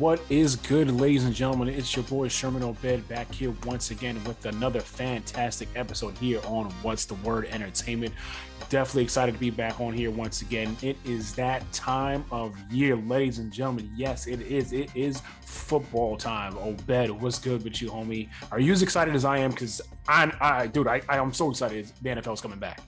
What is good, ladies and gentlemen? It's your boy Sherman Obed back here once again with another fantastic episode here on What's the Word Entertainment. Definitely excited to be back on here once again. It is that time of year, ladies and gentlemen. Yes, it is. It is football time. Obed, what's good with you, homie? Are you as excited as I am? Because I, I, dude, I, I am so excited. The NFL is coming back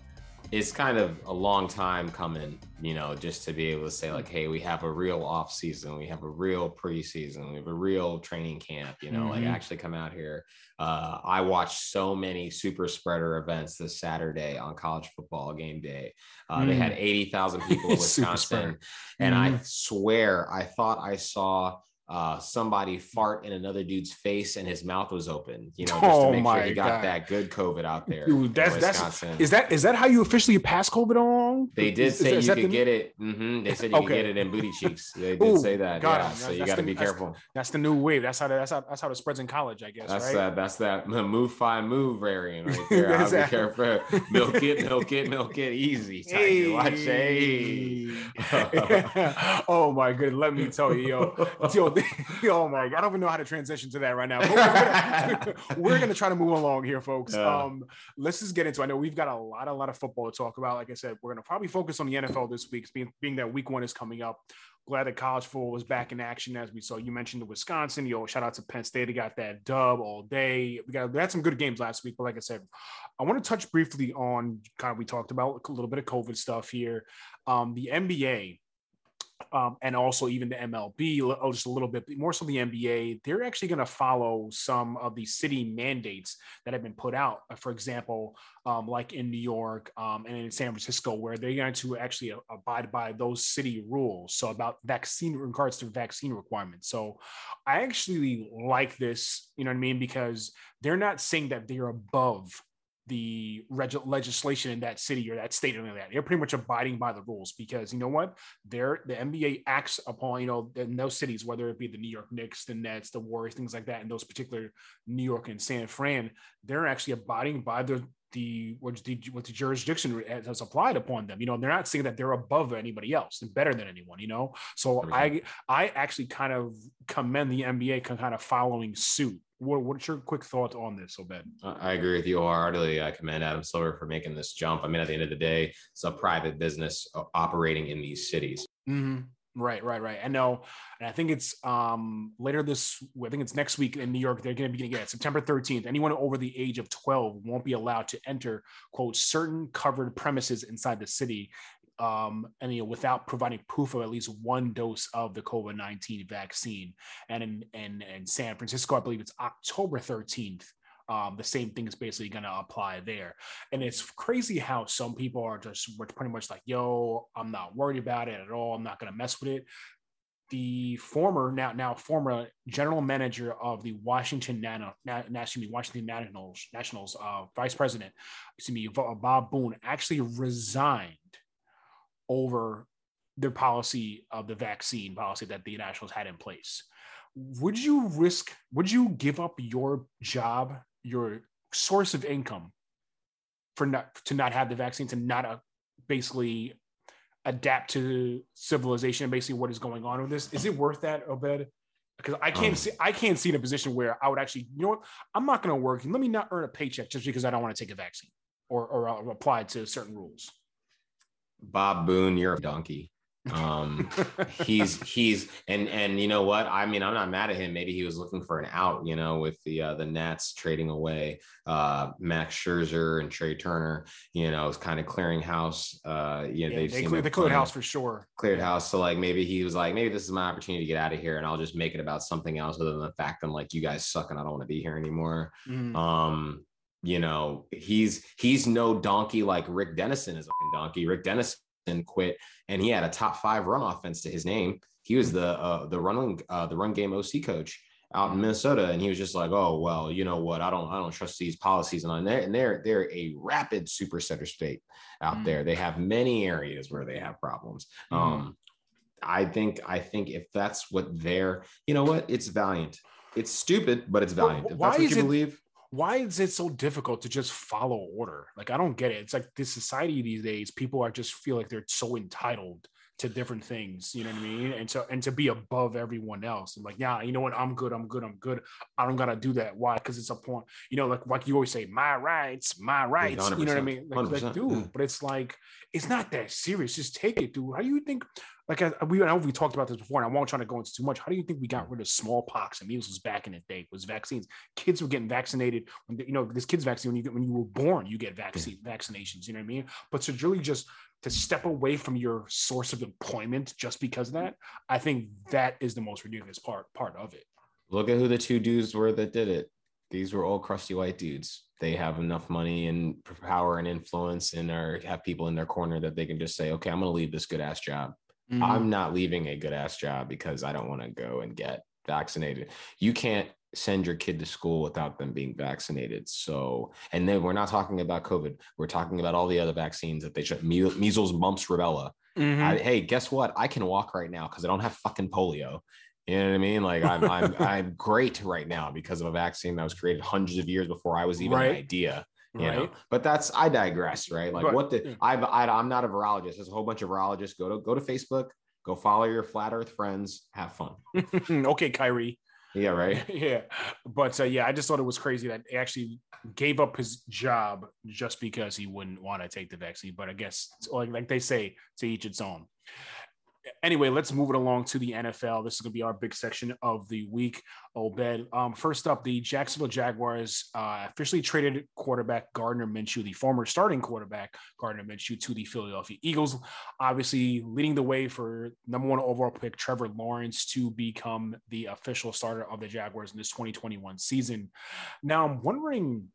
it's kind of a long time coming, you know, just to be able to say like, hey, we have a real off season, we have a real preseason, we have a real training camp, you know, mm-hmm. like actually come out here. Uh, I watched so many super spreader events this Saturday on college football game day. Uh, mm-hmm. They had mm. 80,000 people in Wisconsin. and mm-hmm. I swear I thought I saw uh, somebody fart in another dude's face and his mouth was open, you know, just oh to make sure he got God. that good COVID out there. Dude, that's that's is that is that how you officially pass COVID on? They did is, say is you could get it. Mm-hmm. They said you okay. could get it in booty cheeks. They did Ooh, say that. yeah, so you got to be careful. That's, that's, the new wave. That's how that's how that's how it spreads in college, I guess. That's right? that. That's that move fine move variant right there. I'll be careful. Milk it, milk it, milk it. Easy. Hey. Watch. Hey. oh my goodness. Let me tell you, yo, yo oh my god, I don't even know how to transition to that right now. We're gonna, we're gonna, try to move along here, folks. Um, let's just get into. It. I know we've got a lot, a lot of football to talk about. Like I said, we're gonna probably focus on the NFL this week, being being that week one is coming up. Glad that college football was back in action as we saw. You mentioned the Wisconsin. Yo, shout out to Penn State. They got that dub all day. We got we had some good games last week, but like I said, I want to touch briefly on kind of we talked about a little bit of COVID stuff here. Um, the NBA um, and also even the MLB, oh, just a little bit more so the NBA, they're actually going to follow some of the city mandates that have been put out. Uh, for example, um, like in New York um, and in San Francisco, where they're going to actually abide by those city rules. So about vaccine in regards to vaccine requirements. So I actually like this, you know what I mean, because they're not saying that they're above the reg- legislation in that city or that state or that. They're pretty much abiding by the rules because you know what? They're the NBA acts upon, you know, in those cities, whether it be the New York Knicks, the Nets, the Warriors, things like that, in those particular New York and San Fran, they're actually abiding by the the what the, what the jurisdiction has applied upon them. You know, they're not saying that they're above anybody else and better than anyone. You know, so I I actually kind of commend the NBA kind of following suit what, what's your quick thoughts on this, Obed? I agree with you wholeheartedly. I commend Adam Silver for making this jump. I mean, at the end of the day, it's a private business uh, operating in these cities. Mm-hmm. Right, right, right. I know, and I think it's um later this. I think it's next week in New York. They're going to be getting it September 13th. Anyone over the age of 12 won't be allowed to enter quote certain covered premises inside the city, um, and you know, without providing proof of at least one dose of the COVID nineteen vaccine. And in, in in San Francisco, I believe it's October thirteenth. Um, the same thing is basically going to apply there. And it's crazy how some people are just pretty much like, "Yo, I'm not worried about it at all. I'm not going to mess with it." The former now now former general manager of the Washington Nano, excuse me, Washington Nationals Nationals uh, vice president, excuse me, Bob Boone actually resigned over their policy of the vaccine policy that the Nationals had in place. Would you risk, would you give up your job, your source of income for not to not have the vaccine, to not uh, basically adapt to civilization and basically what is going on with this? Is it worth that, Obed? Because I can't um, see I can't see in a position where I would actually, you know what, I'm not gonna work let me not earn a paycheck just because I don't want to take a vaccine or, or uh, apply to certain rules. Bob Boone, you're a donkey. um he's he's and and you know what? I mean i'm not mad at him. Maybe he was looking for an out you know with the uh the nats trading away uh max scherzer and trea turner you know it's kind of clearing house uh you know yeah, they, cleared, they cleared house for sure. Cleared house so like maybe he was like maybe this is my opportunity to get out of here and i'll just make it about something else other than the fact that i'm like you guys suck and i don't want to be here anymore. Mm. um you know, he's he's no donkey like Rick Dennison is a donkey. Rick Dennison quit, and he had a top five run offense to his name. He was the uh, the running uh, the run game OC coach out in Minnesota, and he was just like, "Oh well, you know what? I don't I don't trust these policies." And they're and they're they're a rapid super center state out mm. there. They have many areas where they have problems. Mm. Um, I think I think if that's what they're, you know what? It's valiant. It's stupid, but it's valiant. Well, what you it, believe why is it so difficult to just follow order? Like I don't get it. It's like this society these days, people are just feel like they're so entitled to different things. You know what I mean? And so and to be above everyone else. And like, yeah, you know what? I'm good. I'm good. I'm good. I don't gotta do that. Why? Because it's a point. You know, like like you always say, my rights, my rights. You know what I mean? Like, like dude, yeah. but it's like it's not that serious. Just take it, dude. How do you think? Like I, we, I know we talked about this before, and I won't try to go into too much. How do you think we got mm. rid of smallpox and measles back in the day? Was vaccines? Kids were getting vaccinated when they, you know this kids vaccine when you get when you were born, you get vaccine vaccinations. You know what I mean? But to really just to step away from your source of employment just because of that, I think that is the most ridiculous part part of it. Look at who the two dudes were that did it. These were all crusty white dudes. They have enough money and power and influence and are have people in their corner that they can just say, okay, I'm going to leave this good ass job. Mm-hmm. I'm not leaving a good ass job because I don't want to go and get vaccinated. You can't send your kid to school without them being vaccinated. So, and then we're not talking about COVID. We're talking about all the other vaccines that they should measles, mumps, rubella. Mm-hmm. I, hey, guess what? I can walk right now because I don't have fucking polio. You know what I mean? Like I'm, I'm, I'm great right now because of a vaccine that was created hundreds of years before I was even right. an idea. You right. know, but that's I digress, right? Like, what the I, I I'm not a virologist. There's a whole bunch of virologists. Go to go to Facebook, go follow your flat Earth friends, have fun. okay, Kyrie. Yeah, right. yeah, but uh, yeah, I just thought it was crazy that he actually gave up his job just because he wouldn't want to take the vaccine. But I guess, like like they say, to each its own anyway, let's move it along to the NFL. This is going to be our big section of the week. Obed. Um, first up, the Jacksonville Jaguars uh, officially traded quarterback Gardner Minshew, the former starting quarterback Gardner Minshew, to the Philadelphia Eagles. Obviously, leading the way for number one overall pick Trevor Lawrence to become the official starter of the Jaguars in this 2021 season. Now, I'm wondering.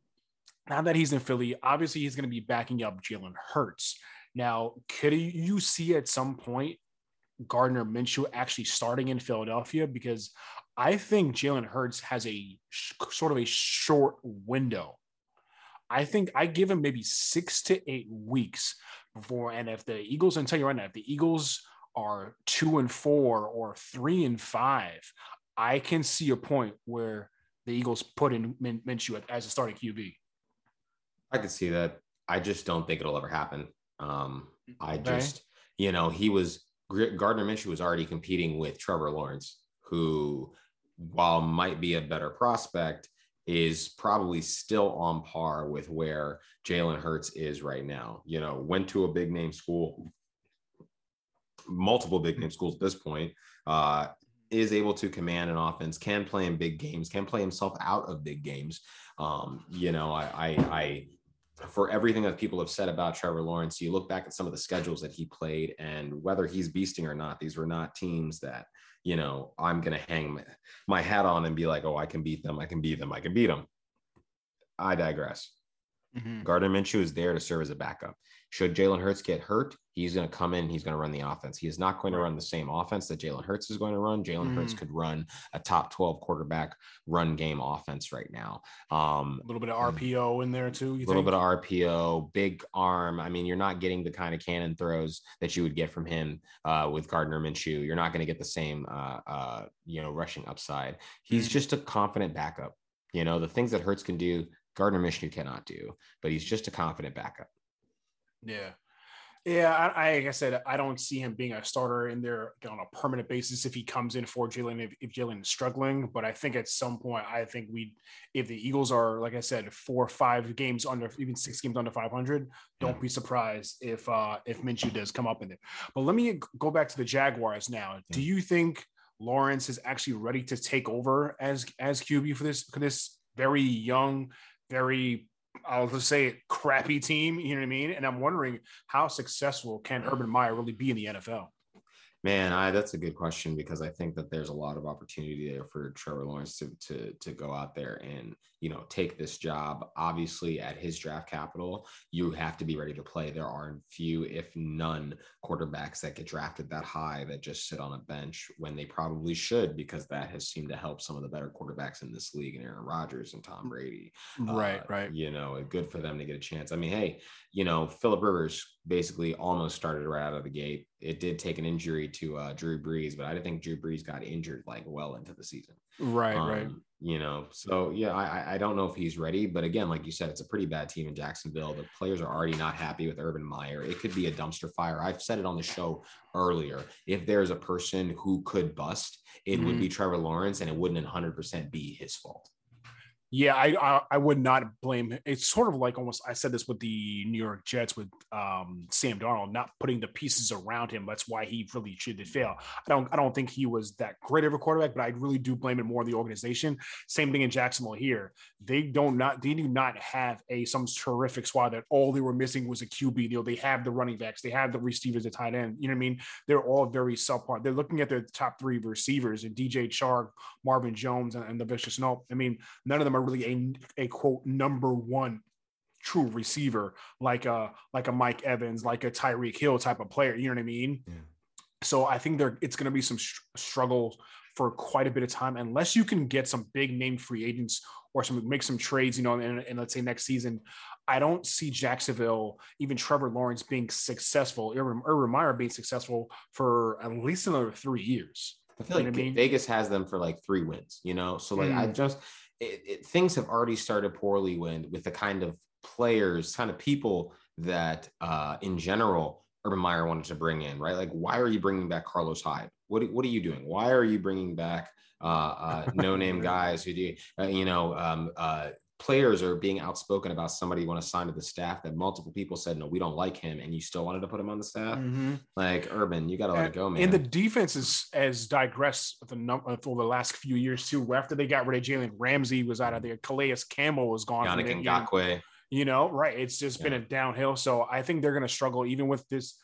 Now that he's in Philly, obviously he's going to be backing up Jalen Hurts. Now, could you see at some point Gardner Minshew actually starting in Philadelphia because I think Jalen Hurts has a sh- sort of a short window. I think I give him maybe six to eight weeks before. And if the Eagles, and tell you right now, if the Eagles are two and four or three and five, I can see a point where the Eagles put in Min- Minshew as a starting QB. I could see that. I just don't think it'll ever happen. Um, I okay. just, you know, he was Gardner Minshew was already competing with Trevor Lawrence, who, while might be a better prospect, is probably still on par with where Jalen Hurts is right now. You know, went to a big name school, multiple big name schools at this point, uh, is able to command an offense, can play in big games, can play himself out of big games. Um, you know, I, I, I for everything that people have said about Trevor Lawrence, you look back at some of the schedules that he played and whether he's beasting or not, these were not teams that, you know, I'm going to hang my hat on and be like, oh, I can beat them. I can beat them. I can beat them. I digress. Mm-hmm. Gardner Minshew is there to serve as a backup. Should Jalen Hurts get hurt, he's going to come in. He's going to run the offense. He is not going to run the same offense that Jalen Hurts is going to run. Jalen mm. Hurts could run a top 12 quarterback run game offense right now. Um, a little bit of RPO in there too. A little think? bit of RPO, big arm. I mean, you're not getting the kind of cannon throws that you would get from him uh, with Gardner Minshew. You're not going to get the same, uh, uh, you know, rushing upside. He's mm. just a confident backup. You know, the things that Hurts can do, Gardner Minshew cannot do, but he's just a confident backup. Yeah. Yeah, I, like I said, I don't see him being a starter in there on a permanent basis if he comes in for Jalen, if, if Jalen is struggling. But I think at some point, I think we, if the Eagles are, like I said, four or five games under, even six games under 500, don't yeah. be surprised if uh if Minshew does come up in there. But let me go back to the Jaguars now. Yeah. Do you think Lawrence is actually ready to take over as as QB for this for this very young, very I'll just say it, crappy team. You know what I mean? And I'm wondering how successful can Urban Meyer really be in the NFL? Man, I that's a good question because I think that there's a lot of opportunity there for Trevor Lawrence to to to go out there and you know take this job. Obviously, at his draft capital, you have to be ready to play. There are few, if none, quarterbacks that get drafted that high that just sit on a bench when they probably should because that has seemed to help some of the better quarterbacks in this league and Aaron Rodgers and Tom Brady. Right, uh, right. You know, good for them to get a chance. I mean, hey, you know, Philip Rivers basically almost started right out of the gate. It did take an injury to uh, Drew Brees, but I didn't think Drew Brees got injured like well into the season. Right, um, right. you know. So yeah, I I don't know if he's ready, but again, like you said, it's a pretty bad team in Jacksonville. The players are already not happy with Urban Meyer. It could be a dumpster fire. I've said it on the show earlier. If there's a person who could bust, it mm-hmm. would be Trevor Lawrence, and it wouldn't 100% be his fault. Yeah, I, I, I would not blame. It's sort of like almost. I said this with the New York Jets with um, Sam Darnold not putting the pieces around him. That's why he really should fail. I don't I don't think he was that great of a quarterback, but I really do blame it more on the organization. Same thing in Jacksonville here. They don't not they do not have a some terrific squad that all they were missing was a QB. You know, they have the running backs, they have the receivers, the tight end. You know what I mean? They're all very subpar. They're looking at their top three receivers and DJ Chark, Marvin Jones, and, and Laviska Shenault. I mean, none of them really a, a quote number one true receiver like a like a Mike Evans, like a Tyreek Hill type of player. You know what I mean? Yeah. So I think there it's going to be some sh- struggles for quite a bit of time unless you can get some big name free agents or some make some trades. You know, and, let's say next season, I don't see Jacksonville, even Trevor Lawrence being successful, Urban, Urban Meyer being successful for at least another three years. I feel like I mean? Vegas has them for like three wins, you know. So like mm. I just it, it, things have already started poorly when with the kind of players, kind of people that uh, in general Urban Meyer wanted to bring in, right? Like, why are you bringing back Carlos Hyde? What what are you doing? Why are you bringing back uh, uh, no name guys who do uh, you know um, uh, players are being outspoken about somebody you want to sign to the staff that multiple people said no we don't like him and you still wanted to put him on the staff mm-hmm. like urban you got to let it go man and the defense is has digressed the number for the last few years too after they got rid of jalen ramsey was out of there calais campbell was gone Yannick Ngakoue. you know right it's just yeah. been a downhill so i think they're going to struggle even with this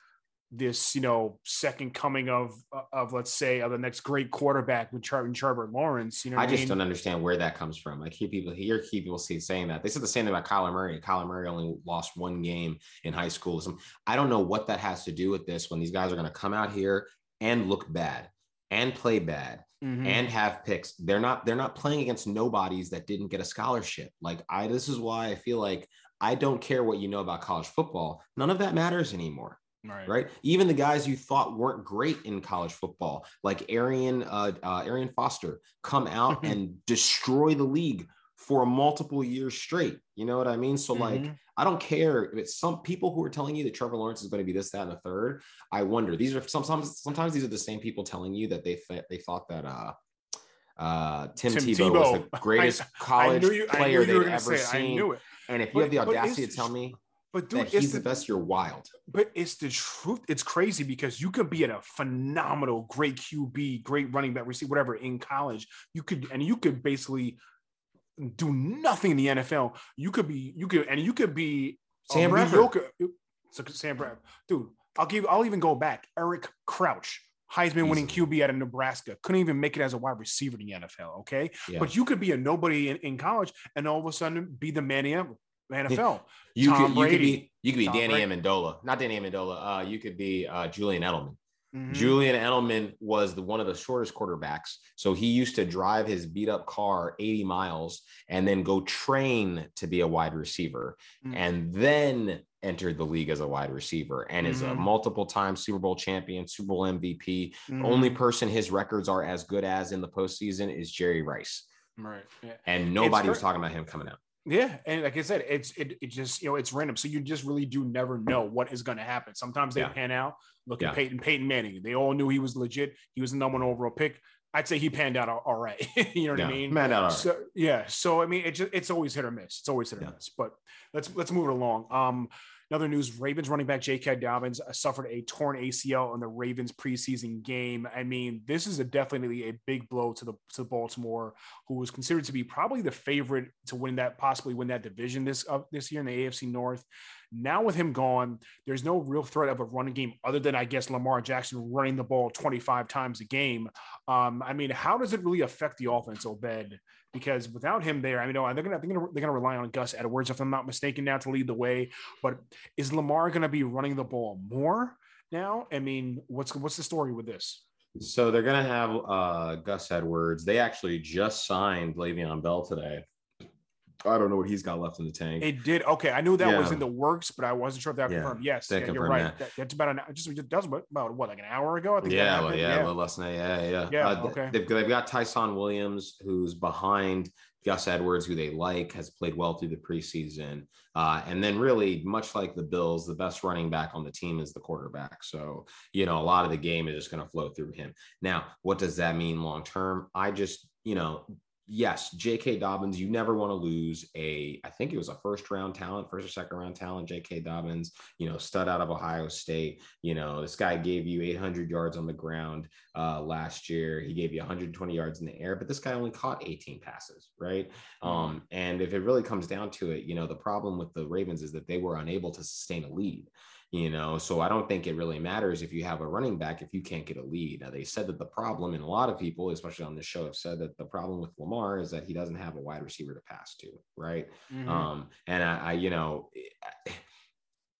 this, you know, second coming of of let's say of the next great quarterback with Char- Trevor Lawrence. You know, I just I mean? don't understand where that comes from. Like, hear people hear people see saying that they said the same thing about Kyler Murray. Kyler Murray only lost one game in high school. So I don't know what that has to do with this. When these guys are going to come out here and look bad and play bad mm-hmm. and have picks, they're not they're not playing against nobodies that didn't get a scholarship. Like I, this is why I feel like I don't care what you know about college football. None of that matters anymore. Right. right. Even the guys you thought weren't great in college football, like Arian, uh, uh, Arian Foster, come out and destroy the league for multiple years straight. You know what I mean? So, mm-hmm. like, I don't care if it's some people who are telling you that Trevor Lawrence is going to be this, that, and the third. I wonder. These are sometimes sometimes these are the same people telling you that they th- they thought that uh uh Tim, Tim Tebow, Tebow, was the greatest I, college I you, player they've ever seen. And if you but, have the audacity to tell me but dude, he's the, the, best. You're wild. But it's the truth. It's crazy because you could be at a phenomenal, great QB, great running back, receiver, whatever in college. You could, and you could basically do nothing in the NFL. You could be, you could, and you could be Sam Bradford. Sam Bradford, dude. I'll give. I'll even go back. Eric Crouch, Heisman winning QB out of Nebraska, couldn't even make it as a wide receiver in the NFL. Okay, yeah. but you could be a nobody in, in, college and all of a sudden be the man NFL. You Tom could, you could be you could be Tom Danny Brady. Amendola, not Danny Amendola. Uh, you could be uh, Julian Edelman. Mm-hmm. Julian Edelman was the one of the shortest quarterbacks, so he used to drive his beat up car 80 miles and then go train to be a wide receiver, mm-hmm. and then entered the league as a wide receiver and mm-hmm. is a mm-hmm. multiple time Super Bowl champion, Super Bowl MVP. Only mm-hmm. person his records are as good as in the postseason is Jerry Rice. Right. Yeah. And nobody was talking about him coming out. Yeah, and like I said, it's it, it just you know it's random, so you just really do never know what is going to happen. Sometimes they yeah. pan out. Look at yeah. Peyton Peyton Manning; they all knew he was legit. He was the number one overall pick. I'd say he panned out all right. you know what yeah, I mean? Panned out all right. So yeah, so I mean, it just, it's always hit or miss. It's always hit or miss. But let's let's move it along. Um, other news, Ravens running back J.K. Dobbins uh, suffered a torn ACL in the Ravens preseason game. I mean, this is a definitely a big blow to the to Baltimore, who was considered to be probably the favorite to win that, possibly win that division this uh, this year in the AFC North. Now with him gone, there's no real threat of a running game other than I guess Lamar Jackson running the ball 25 times a game. Um, I mean, how does it really affect the offense, Obed? Because without him there, I mean, they're gonna they're gonna they're gonna rely on Gus Edwards if I'm not mistaken now to lead the way. But is Lamar gonna be running the ball more now? I mean, what's what's the story with this? So they're gonna have uh, Gus Edwards. They actually just signed Le'Veon Bell today. I don't know what he's got left in the tank. It did. Okay, I knew that Yeah. was in the works, but I wasn't sure if that Yeah, confirmed. Yes, yeah, you're right. that. That, that's about an just that was about, what like an hour ago. I think. Yeah, well, yeah, a little less than. Yeah, yeah. Yeah, Uh, okay. They've, they've got Ty'Son Williams, who's behind Gus Edwards, who they like, has played well through the preseason. Uh, and then, really, much like the Bills, the best running back on the team is the quarterback. So, you know, a lot of the game is just going to flow through him. Now, what does that mean long term? I just, you know, yes, J.K. Dobbins, you never want to lose a, I think it was a first round talent, first or second round talent, J.K. Dobbins, you know, stud out of Ohio State. You know, this guy gave you 800 yards on the ground uh, last year. He gave you 120 yards in the air, but this guy only caught 18 passes, right? Um, and if it really comes down to it, you know, the problem with the Ravens is that they were unable to sustain a lead. You know, so I don't think it really matters if you have a running back if you can't get a lead. Now, they said that the problem, and a lot of people, especially on this show, have said that the problem with Lamar is that he doesn't have a wide receiver to pass to, right? Mhm. Um, and I, I, you know,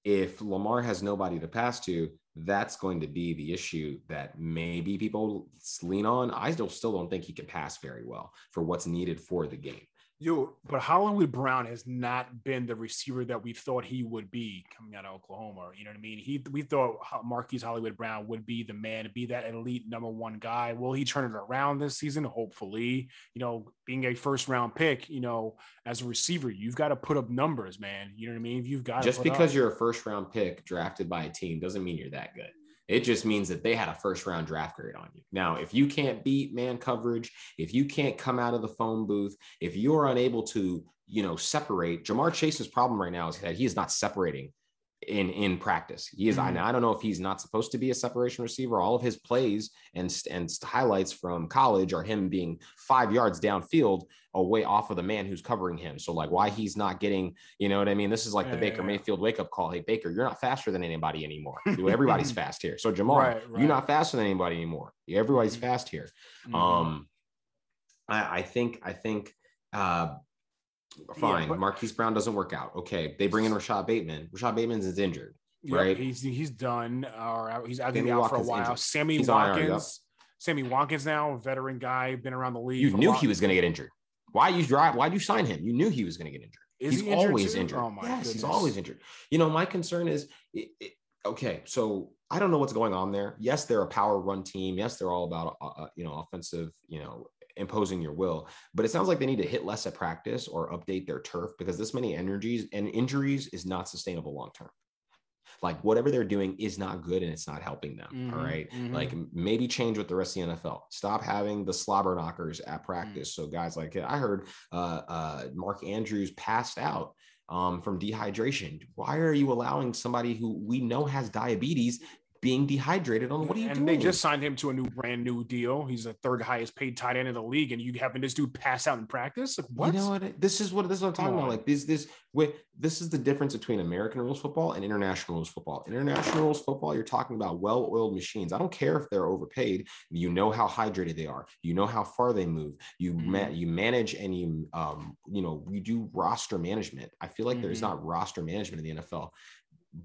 if Lamar has nobody to pass to, that's going to be the issue that maybe people lean on. I still still don't think he can pass very well for what's needed for the game. Yo, but Hollywood Brown has not been the receiver that we thought he would be coming out of Oklahoma. You know what I mean? He we thought Ho- Marquise Hollywood Brown would be the man, be that elite number one guy. Will he turn it around this season? Hopefully, you know, being a first round pick, you know, as a receiver, you've got to put up numbers, man. You know what I mean? You've got to Just because up. you're a first round pick drafted by a team doesn't mean you're that good. It just means that they had a first round draft grade on you. Now, if you can't beat man coverage, if you can't come out of the phone booth, if you're unable to, you know, separate, Ja'Marr Chase's problem right now is that he is not separating in in practice. He is. Mhm. I, I don't know if he's not supposed to be a separation receiver. All of his plays and and highlights from college are him being five yards downfield away off of the man who's covering him. So like why he's not getting, you know what I mean? This is like the Baker yeah, yeah. Mayfield wake up call. Hey Baker, you're not faster than anybody anymore. Everybody's fast here. So Jamal, Right, right. you're not faster than anybody anymore. Everybody's Mhm. fast here. Mhm. Um, I, I think I think uh, fine. but- Marquise Brown doesn't work out. Okay, they bring in Rashod Bateman. Rashod Bateman is injured. Yep, right. He's he's done. Or out- he's think out for a while. injured. Sammy He's on IR, yep. Watkins. Sammy Watkins now, a veteran guy, been around the league. You knew he was going to get injured. Why you drive? Why'd you sign him? You knew he was going to get injured. Is he's he injured always too? injured. Oh my yes, he's always injured. You know, my concern is, it, it- okay, so I don't know what's going on there. Yes, they're a power run team. Yes, they're all about, uh, uh, you know, offensive, you know, imposing your will. But it sounds like they need to hit less at practice or update their turf because this many energies and injuries is not sustainable long term. Like whatever they're doing is not good and it's not helping them. all Mhm, right. mhm. Like maybe change with the rest of the NFL. Stop having the slobber knockers at practice. So guys like I heard uh, uh, Mark Andrews passed out um, from dehydration. Why are you allowing somebody who we know has diabetes being dehydrated on? What are you and doing? they just signed him to a new brand new deal. He's the third highest paid tight end in the league, and you having this dude pass out in practice? Like, what? You know what? This is what this is what I'm talking about. Like this, this with this is the difference between American rules football and international rules football. International rules football, you're talking about well-oiled machines. I don't care if they're overpaid. You know how hydrated they are. You know how far they move. You ma- Mhm. you manage and you um you know you do roster management. I feel like there's Mhm. not roster management in the NFL.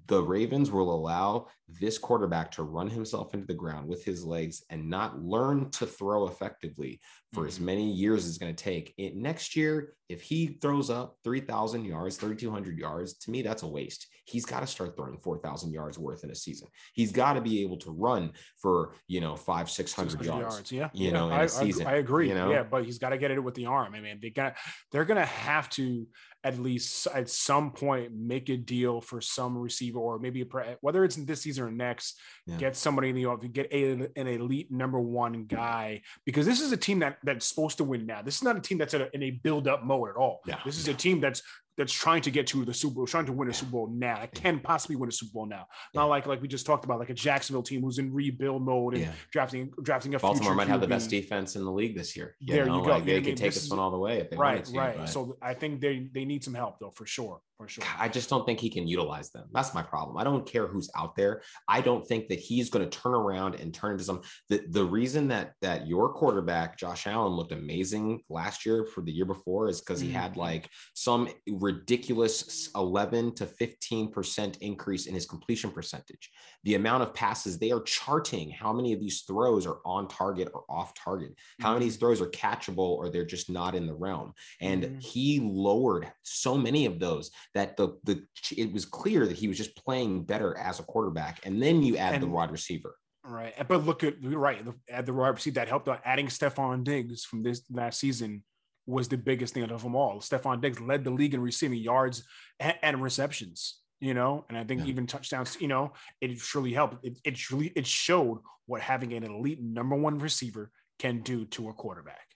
The Ravens will allow this quarterback to run himself into the ground with his legs and not learn to throw effectively for as Mhm. many years as it's going to take. It, next year, if he throws up 3,000 yards, 3,200 yards, to me, that's a waste. He's got to start throwing 4,000 yards worth in a season. He's got to be able to run for, you know, five, 600, 600 yards. Yeah, you yeah, know, in I, season, I, agree. you know? Yeah, but he's got to get it with the arm. I mean, they got they're gonna have to at least at some point make a deal for some receiver or maybe a, pre- whether it's this season or next, Yeah. get somebody in the off, get a, an elite number one guy because this is a team that that's supposed to win now. This is not a team that's in a, in a build up mode at all. This is a team that's that's trying to get to the Super Bowl, trying to win a Super Bowl now. Can possibly win a Super Bowl now. Not like like we just talked about, like a Jacksonville team who's in rebuild mode and Yeah. drafting drafting a Baltimore might have the best defense in the league this year. There you go. Like they could take This this one all the way if they Right, to. right. So I think they they need some help though for sure. For sure. I just don't think he can utilize them. That's my problem. I don't care who's out there. I don't think that he's going to turn around and turn into some. The, the reason that that your quarterback Josh Allen looked amazing last year for the year before is because he had Mm-hmm. like some ridiculous 11 to 15 percent increase in his completion percentage. The amount of passes they are charting how many of these throws are on target or off target. How many of these Mm-hmm. throws are catchable or they're just not in the realm. And Mhm. he lowered so many of those that the the it was clear that he was just playing better as a quarterback. And then you add the wide receiver. Right. But look at right. the- At the wide receiver that helped out adding Stefon Diggs from this last season was the biggest thing of them all. Stefon Diggs led the league in receiving yards and, and receptions, you know, and I think Yeah. even touchdowns, you know, it surely helped. It, it truly it showed what having an elite number one receiver can do to a quarterback,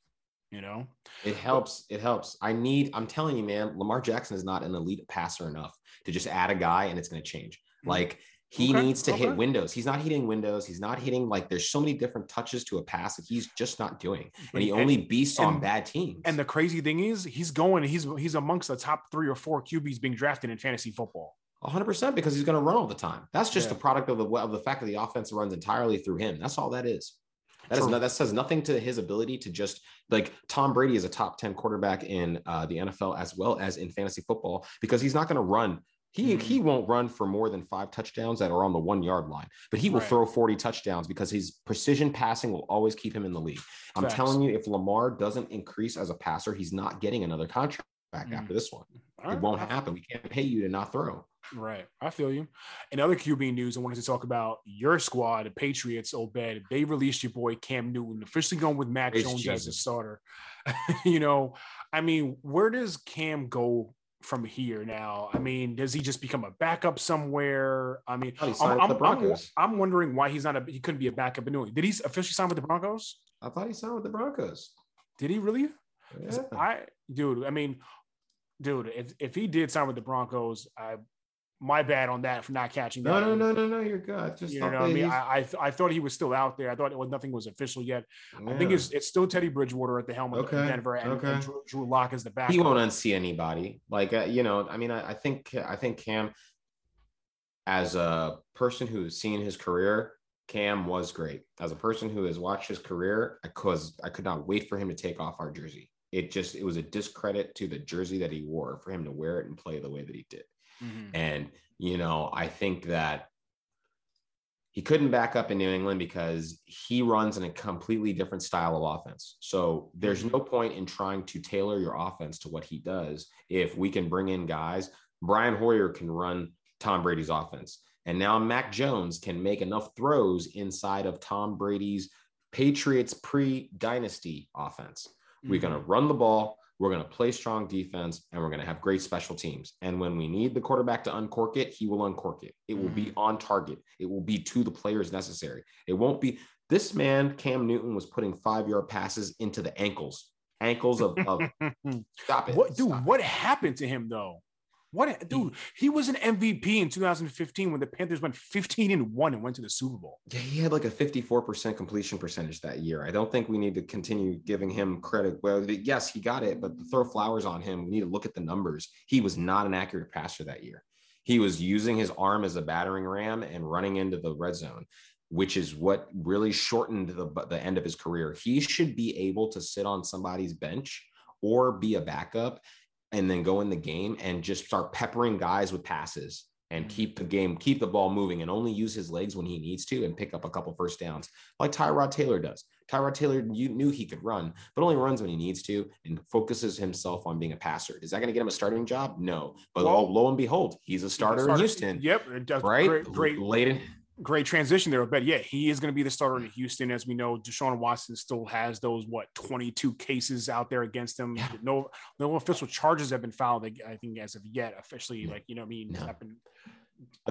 you know. It helps. It helps. I need, I'm telling you, man, Lamar Jackson is not an elite passer enough to just add a guy and it's going to change. Mhm. Like he Okay, needs to okay. hit windows. He's not hitting windows. He's not hitting like there's so many different touches to a pass that he's just not doing. And he And- only beasts on bad teams. And the crazy thing is, he's going. He's he's amongst the top three or four QBs being drafted in fantasy football. 100% because he's going to run all the time. That's just Yeah. the product of the of the fact that the offense runs entirely through him. That's all that is. That is no, that says nothing to his ability to just like Tom Brady is a top 10 quarterback in uh, the NFL as well as in fantasy football because he's not going to run. He, Mhm. he won't run for more than five touchdowns that are on the one yard line, but he will Right. throw 40 touchdowns because his precision passing will always keep him in the league. I'm Facts. telling you, if Lamar doesn't increase as a passer, he's not getting another contract back Mhm. after this one. All It right. won't happen. We can't pay you to not throw. Right. I feel you. In other QB news, I wanted to talk about your squad, the Patriots, Obed. They released your boy Cam Newton, officially going with Mac Praise Jones as a starter. you know, I mean, where does Cam go from here now? I mean, does he just become a backup somewhere? I mean, I'm, I'm, the I'm. I'm wondering why he's not a he couldn't be a backup in New England. Did he officially sign with the Broncos? I thought he signed with the Broncos. Did he really? Yeah. I dude, I mean, dude, if if he did sign with the Broncos, I my bad on that for not catching No, that. no, no, no, no. You're good. I Just You thought know what I mean? I, I, th- I thought he was still out there. I thought it was, nothing was official yet. I think it's it's still Teddy Bridgewater at the helm of Okay, Denver and, okay. and Drew, Drew Lock as the backup. he won't unsee anybody. Like uh, you know, I mean, I, I think I think Cam, as a person who's seen his career, Cam was great. As a person who has watched his career, I cause I could not wait for him to take off our jersey. It just it was a discredit to the jersey that he wore for him to wear it and play the way that he did. Mhm. And, you know, I think that he couldn't back up in New England because he runs in a completely different style of offense. So there's no point in trying to tailor your offense to what he does if we can bring in guys. Brian Hoyer can run Tom Brady's offense. And now Mac Jones can make enough throws inside of Tom Brady's Patriots pre dynasty offense. We're Mm-hmm. going to run the ball. We're going to play strong defense and we're going to have great special teams. And when we need the quarterback to uncork it, he will uncork it. It will be Mm-hmm. on target. It will be to the players necessary. It won't be this man, Cam Newton, was putting five yard passes into the ankles, ankles of, of stop it. what dude? stop it. What happened to him though? What dude? He was an MVP in 2015 when the Panthers went 15 and one and went to the Super Bowl. Yeah, he had like a 54% completion percentage that year. I don't think we need to continue giving him credit. Well, yes, he got it, but throw flowers on him, we need to look at the numbers. He was not an accurate passer that year. He was using his arm as a battering ram and running into the red zone, which is what really shortened the, the end of his career. He should be able to sit on somebody's bench or be a backup and then go in the game and just start peppering guys with passes and mm-hmm. keep the game, keep the ball moving and only use his legs when he needs to and pick up a couple first downs like Tyrod Taylor does. Tyrod Taylor you knew he could run, but only runs when he needs to and focuses himself on being a passer. Is that going to get him a starting job? No. But Well- lo, lo and behold, he's a starter in Houston. Yep, it does- Right? Great, great, Late great transition there. But yeah, he is going to be the starter in Houston. As we know, Deshaun Watson still has those what 22 cases out there against him. Yeah. No, no official charges have been filed. I think as of yet, officially, like you know, what I mean, No. been-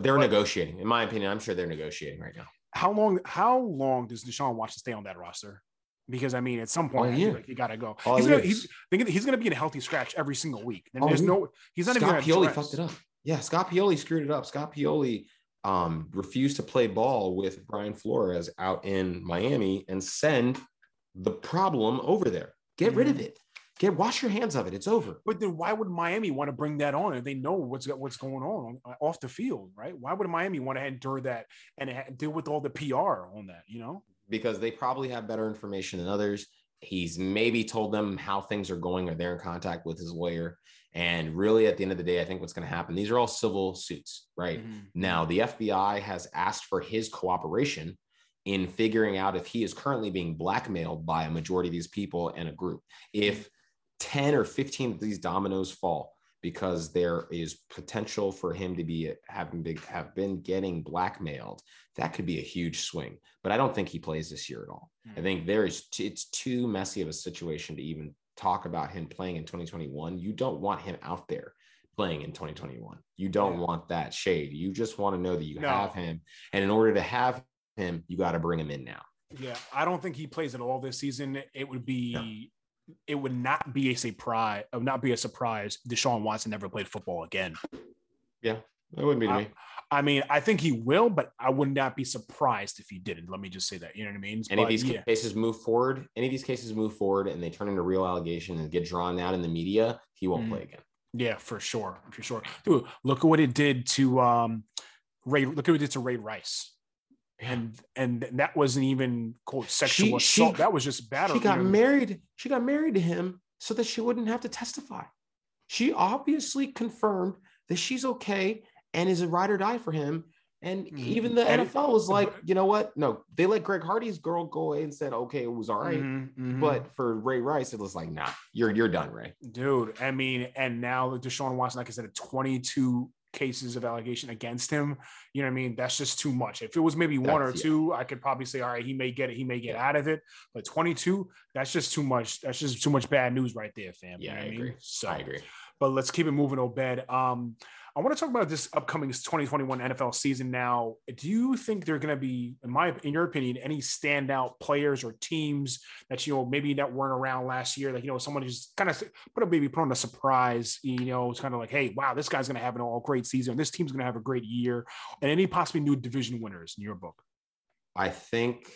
they're But- negotiating. In my opinion, I'm sure they're negotiating right now. how long? How long does Deshaun Watson stay on that roster? Because I mean, at some point, All I feel year. like you got to go. All he's, gonna, he's he's going to be in a healthy scratch every single week. And there's year. no, he's not Scott even Pioli gonna fucked it up. Yeah, Scott Pioli screwed it up. Scott Pioli um, refused to play ball with Brian Flores out in Miami and send the problem over there. Get rid of Mm-hmm. it. Get wash your hands of it. It's over. But then why would Miami want to bring that on if they know what's what's going on uh, off the field, right? Why would Miami want to endure that and deal with all the PR on that? You know, because they probably have better information than others. He's maybe told them how things are going, or they're in contact with his lawyer. And really, at the end of the day, I think what's going to happen. These are all civil suits, right? Mm-hmm. Now, the FBI has asked for his cooperation in figuring out if he is currently being blackmailed by a majority of these people and a group. If 10 or 15 of these dominoes fall because there is potential for him to be having been have been getting blackmailed that could be a huge swing but i don't think he plays this year at all mm-hmm. i think there is t- it's too messy of a situation to even talk about him playing in 2021 you don't want him out there playing in 2021 you don't yeah. want that shade you just want to know that you no. have him and in order to have him you got to bring him in now yeah i don't think he plays at all this season it would be it would not be a surprise, uh, not be a surprise. Deshaun Watson never played football again. Yeah, it wouldn't be to I, me. I mean, I think he will, but I would not be surprised if he didn't. Let me just say that. You know what I mean? Any but, of these yeah. cases move forward, any of these cases move forward, and they turn into real allegation and get drawn out in the media, he won't mm. play again. Yeah, for sure, for sure. Dude, look at what it did to um, Ray. Look at what it did to Ray Rice and and that wasn't even quote sexual she, assault. She, that was just bad. She got married. She got married to him so that she wouldn't have to testify. She obviously confirmed that she's okay and is a ride or die for him. And mm-hmm. even the and NFL was like, you know what? No, they let Greg Hardy's girl go away and said, okay, it was all right. mm-hmm, mm-hmm. But for Ray Rice, it was like, nah, you're you're done, Ray. Dude, I mean, and now Deshaun Watson, like I said, 22 cases of allegation against him. You know what I mean? That's just too much. If it was maybe one that's, or two. I could probably say, all right, he may get it, he may get out of it. But 22, that's just too much. That's just too much bad news right there, fam. Yeah, you know I, I agree. Mean? So I agree. But let's keep it moving, Obed. Um, I want to talk about this upcoming 2021 NFL season now. Do you think there are going to be, in my, in your opinion, any standout players or teams that you know maybe that weren't around last year? Like you know, someone just kind of put a maybe put on a surprise. You know, it's kind of like, hey, wow, this guy's going to have an all great season. This team's going to have a great year, and any possibly new division winners in your book. I think.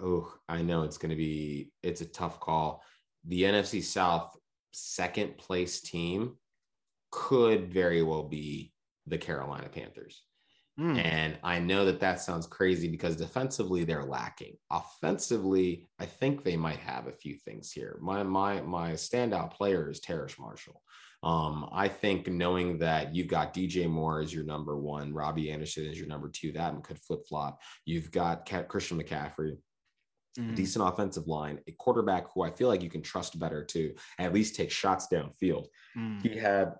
Oh, I know it's going to be. It's a tough call. The NFC South second place team could very well be the Carolina Panthers. Mm. And I know that that sounds crazy because defensively they're lacking. Offensively, I think they might have a few things here. My my my standout player is Terrace Marshall. Um, I think knowing that you've got DJ Moore as your number one, Robbie Anderson is your number two, that could flip flop. You've got Christian McCaffrey, Mm. decent offensive line, a quarterback who I feel like you can trust better to at least take shots downfield. Mm. He had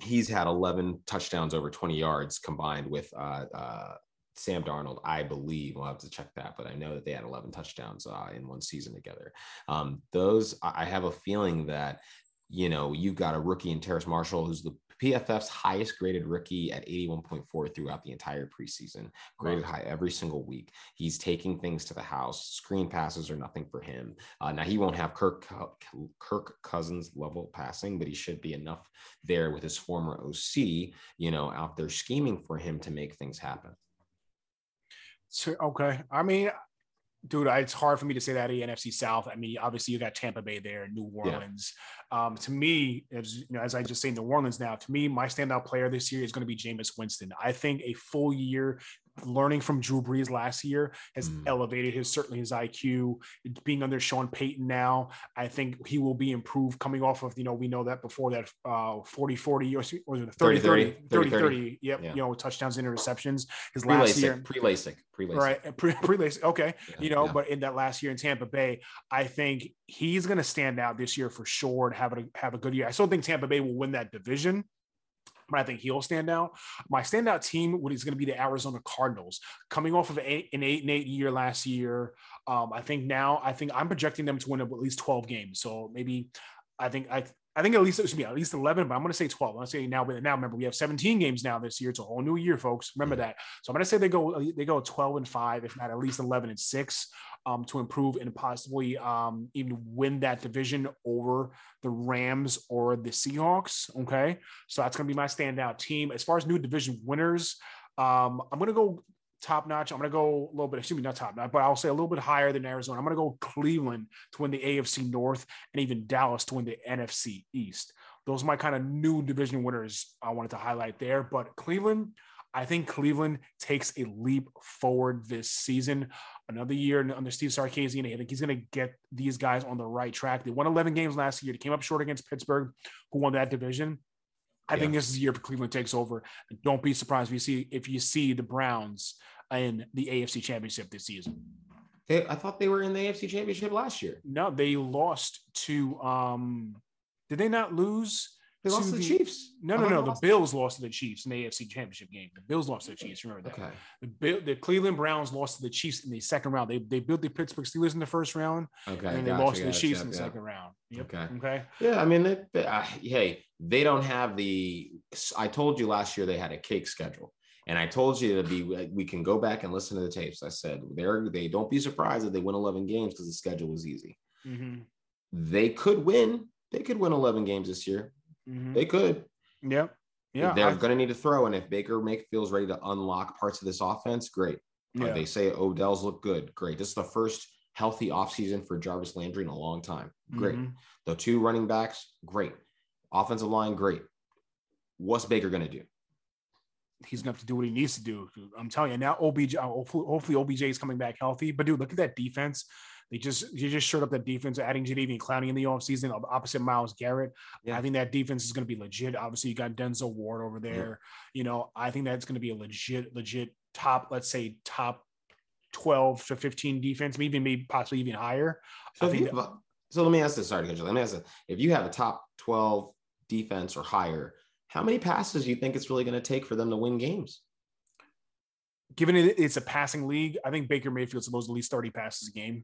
he's had 11 touchdowns over 20 yards combined with uh, uh, Sam Darnold, I believe. We'll have to check that, but I know that they had 11 touchdowns uh, in one season together. Um, those, I have a feeling that, you know, you've got a rookie in Terrace Marshall, who's the PFF's highest graded rookie at 81.4 throughout the entire preseason, graded wow. high every single week. He's taking things to the house. Screen passes are nothing for him. Uh, now he won't have Kirk Kirk Cousins level passing, but he should be enough there with his former OC, you know, out there scheming for him to make things happen. So, okay, I mean, dude, it's hard for me to say that the NFC South. I mean, obviously you got Tampa Bay there, New Orleans. Yeah. Um, to me, as you know, as I just say New Orleans now, to me, my standout player this year is going to be Jameis Winston. I think a full year learning from Drew Brees last year has mm. elevated his certainly his IQ. Being under Sean Payton now, I think he will be improved coming off of, you know, we know that before that uh 40 40 or, or 30 30 30 30, 30 yep, yeah. you know, touchdowns interceptions. His pre last year pre LASIK, pre LASIK. Right, pre LASIK. Okay. Yeah, you know, yeah. but in that last year in Tampa Bay, I think he's going to stand out this year for sure and have a have a good year. I still think Tampa Bay will win that division but I think he'll stand out. My standout team is going to be the Arizona Cardinals, coming off of eight, an eight and eight year last year. Um, I think now I think I'm projecting them to win at least 12 games. So maybe I think I I think at least it should be at least 11, but I'm going to say 12. I'm going to say now, but now remember we have 17 games now this year. It's a whole new year, folks. Remember that. So I'm going to say they go they go 12 and five, if not at least 11 and six, um, to improve and possibly um, even win that division over the Rams or the Seahawks. Okay, so that's going to be my standout team as far as new division winners. Um, I'm going to go top notch. I'm going to go a little bit, excuse me, not top notch, but I'll say a little bit higher than Arizona. I'm going to go Cleveland to win the AFC North and even Dallas to win the NFC East. Those are my kind of new division winners I wanted to highlight there. But Cleveland, I think Cleveland takes a leap forward this season. Another year under Steve Sarkisian. I think he's going to get these guys on the right track. They won 11 games last year. They came up short against Pittsburgh, who won that division. I yeah. think this is the year Cleveland takes over. Don't be surprised if you see if you see the Browns in the AFC Championship this season. Hey, I thought they were in the AFC Championship last year. No, they lost to. um Did they not lose? They lost to the, Chiefs. No, no, no. The Bills lost to the Chiefs in the AFC Championship game. The Bills lost to the Chiefs. Remember that? Okay. The Bill, the Cleveland Browns lost to the Chiefs in the second round. They they built the Pittsburgh Steelers in the first round. Okay. And they gotcha, lost to the Chiefs in the second round. Yep. Okay. Okay. Yeah, I mean, they, they, uh, hey, they don't have the. I told you last year they had a cake schedule. And I told you to be, we can go back and listen to the tapes. I said, they're, they don't be surprised that they win 11 games because the schedule was easy. Mm-hmm. They could win. They could win 11 games this year. Mm-hmm. They could. Yeah. Yeah. They're going to need to throw. And if Baker Mayfield's ready to unlock parts of this offense, great. Yeah. Uh, they say Odell's look good. Great. This is the first healthy offseason for Jarvis Landry in a long time. Great. Mm-hmm. The two running backs, great. Offensive line, great. What's Baker going to do? He's going to have to do what he needs to do. I'm telling you now, OBJ, uh, hopefully, hopefully OBJ is coming back healthy. But dude, look at that defense. They just you just showed up that defense, adding Jadeveon Clowney in the offseason opposite Myles Garrett. Yeah. I think that defense is going to be legit. Obviously, you got Denzel Ward over there. Yeah. You know, I think that's going to be a legit, legit top, let's say top 12 to 15 defense, maybe maybe possibly even higher. So, think, that, so let me ask this. Sorry, let me ask this. If you have a top 12 defense or higher, how many passes do you think it's really going to take for them to win games? Given it, it's a passing league, I think Baker Mayfield's supposed to at least 30 passes a game.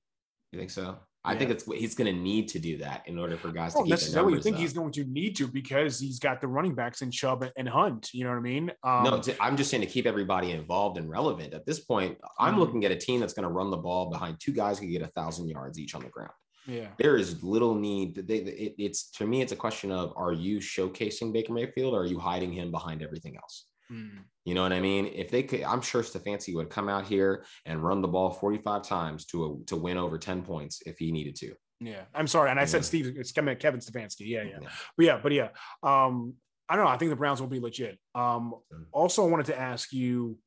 You think so? I think it's he's going to need to do that in order for guys to keep necessarily think up. he's going to need to because he's got the running backs in Chubb and Hunt. You know what I mean? Um, no, I'm just saying to keep everybody involved and relevant. At this point, I'm mm-hmm. looking at a team that's going to run the ball behind two guys who get a thousand yards each on the ground. Yeah, there is little need. They, it, it's to me, it's a question of are you showcasing Baker Mayfield or are you hiding him behind everything else? Mm. You know what I mean? If they could, I'm sure Stefanski would come out here and run the ball 45 times to a, to win over 10 points if he needed to. Yeah, I'm sorry, and I yeah. said Steve. It's Kevin Stefanski. Yeah, yeah, yeah, but yeah, but yeah. Um, I don't know. I think the Browns will be legit. Um, also, I wanted to ask you,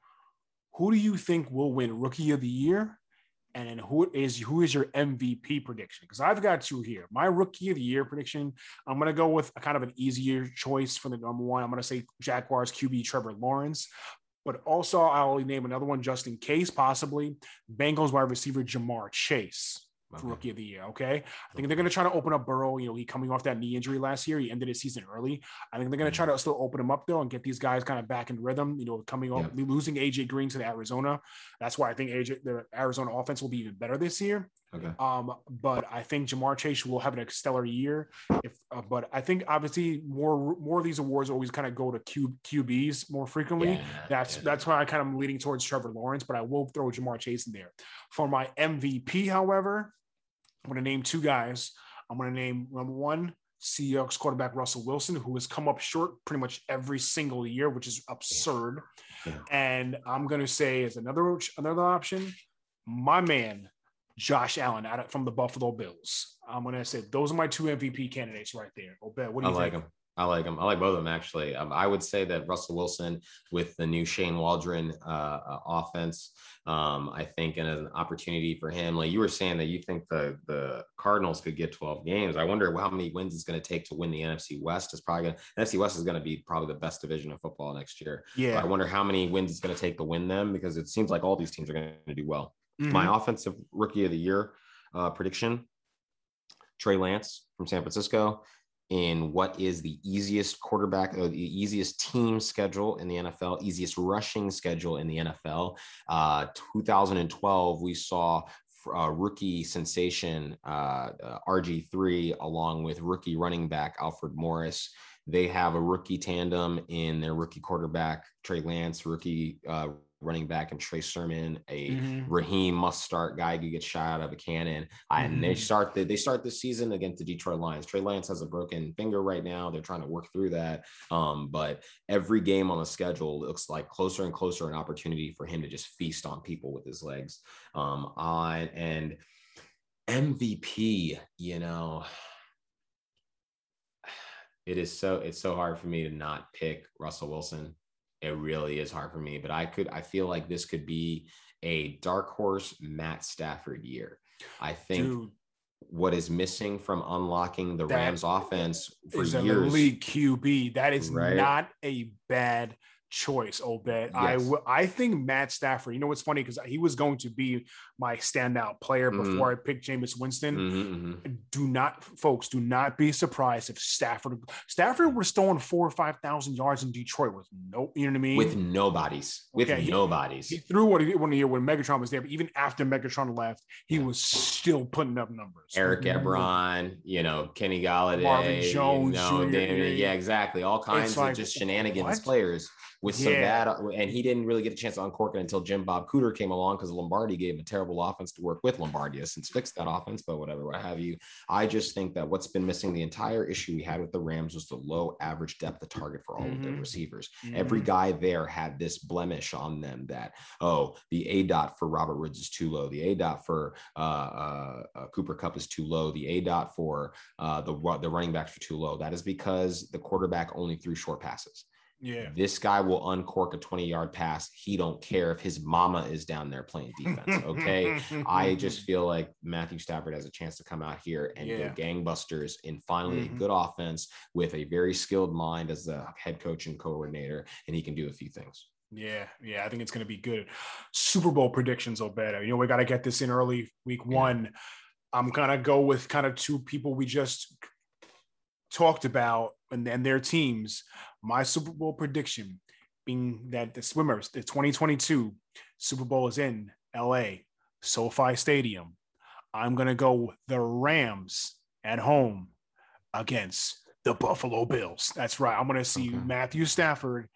who do you think will win Rookie of the Year and then who is who is your MVP prediction? Because I've got two here. My rookie of the year prediction, I'm going to go with a kind of an easier choice for the number one. I'm going to say Jaguars QB Trevor Lawrence, but also I'll name another one just in case, possibly Bengals wide receiver Ja'Marr Chase okay. rookie of the year. Okay. I think they're going to try to open up Burrow. You know, he coming off that knee injury last year. He ended his season early. I think they're going to try mm-hmm. to still open him up though and get these guys kind of back in rhythm. You know, coming off losing AJ Green to the Arizona. That's why I think AJ the Arizona offense will be even better this year. Okay. Um, but I think Ja'Marr Chase will have an stellar year. If uh, but I think obviously more more of these awards always kind of go to Q, QBs more frequently. Yeah, that's yeah. that's why I kind of leaning towards Trevor Lawrence, but I will throw Ja'Marr Chase in there. For my MVP, however, I'm going to name two guys. I'm going to name number one, Seahawks quarterback Russell Wilson, who has come up short pretty much every single year, which is absurd. Yeah. And I'm going to say as another another option, my man Josh Allen out from the Buffalo Bills. I'm going to say those are my two MVP candidates right there. Obed, what do you I think? Like I like him. I like both of them actually. Um, I would say that Russell Wilson with the new Shane Waldron uh, uh, offense, um, I think, and an opportunity for him. Like you were saying that you think the the Cardinals could get 12 games. I wonder how many wins it's going to take to win the NFC West. Is probably gonna, NFC West is going to be probably the best division of football next year. Yeah. I wonder how many wins it's going to take to win them because it seems like all these teams are going to do well. Mm-hmm. My offensive rookie of the year uh, prediction: Trey Lance from San Francisco in what is the easiest quarterback or the easiest team schedule in the NFL, easiest rushing schedule in the NFL. Uh, 2012, we saw uh, rookie sensation uh, uh RG3 along with rookie running back Alfred Morris. They have a rookie tandem in their rookie quarterback Trey Lance, rookie uh, running back and Trey Sermon, a mm-hmm. Raheem Mostert guy who gets shot out of a cannon. Mm-hmm. And they mm-hmm. start the, they start the season against the Detroit Lions. Trey Lance has a broken finger right now. They're trying to work through that. Um, but every game on the schedule looks like closer and closer an opportunity for him to just feast on people with his legs. Um, on and MVP, you know, it is so it's so hard for me to not pick Russell Wilson. It really is hard for me, but I could I feel like this could be a dark horse Matt Stafford year. I think Dude, what is missing from unlocking the Rams offense for is years, an elite QB. That is right? not a bad choice, Obed. Yes. I, w- I think Matt Stafford, you know what's funny? Because he was going to be my standout player mm-hmm. before I picked Jameis Winston. Mm-hmm, mm-hmm. Do not, folks, do not be surprised if Stafford Stafford was throwing four or five thousand yards in Detroit with no, you know what I mean? With nobodies. With okay, nobodies. He, he threw what he one year when Megatron was there, but even after Megatron left, he was still putting up numbers. Eric mm-hmm. Ebron, you know, Kenny Golladay, Marvin Jones, you know, yeah, exactly. All kinds of just shenanigans what? players with some yeah. bad, and he didn't really get a chance to uncork it until Jim Bob Cooter came along because Lombardi gave him a terrible offense to work with. Lombardi has since fixed that offense, but whatever, what have you. I just think that what's been missing the entire issue we had with the Rams was the low average depth of target for all mm-hmm. of their mm-hmm. receivers. Mm-hmm. Every guy there had this blemish on them that, oh, the A dot for Robert Woods is too low. The A dot for uh, uh, uh, Cooper Kupp is too low. The A dot for uh, the, the running backs are too low. That is because the quarterback only threw short passes. Yeah. This guy will uncork a 20 yard pass. He don't care if his mama is down there playing defense. Okay. I just feel like Matthew Stafford has a chance to come out here and yeah. go gangbusters in finally mm-hmm. a good offense with a very skilled mind as the head coach and coordinator, and he can do a few things. Yeah, yeah, I think it's going to be good. Super Bowl predictions, better. You know, we got to get this in early week one. I'm gonna go with kind of two people we just talked about and, and their teams my Super Bowl prediction being that the swimmers, the 2022 Super Bowl is in LA, SoFi Stadium. I'm going to go the Rams at home against the Buffalo Bills. That's right. I'm going to see okay. Matthew Stafford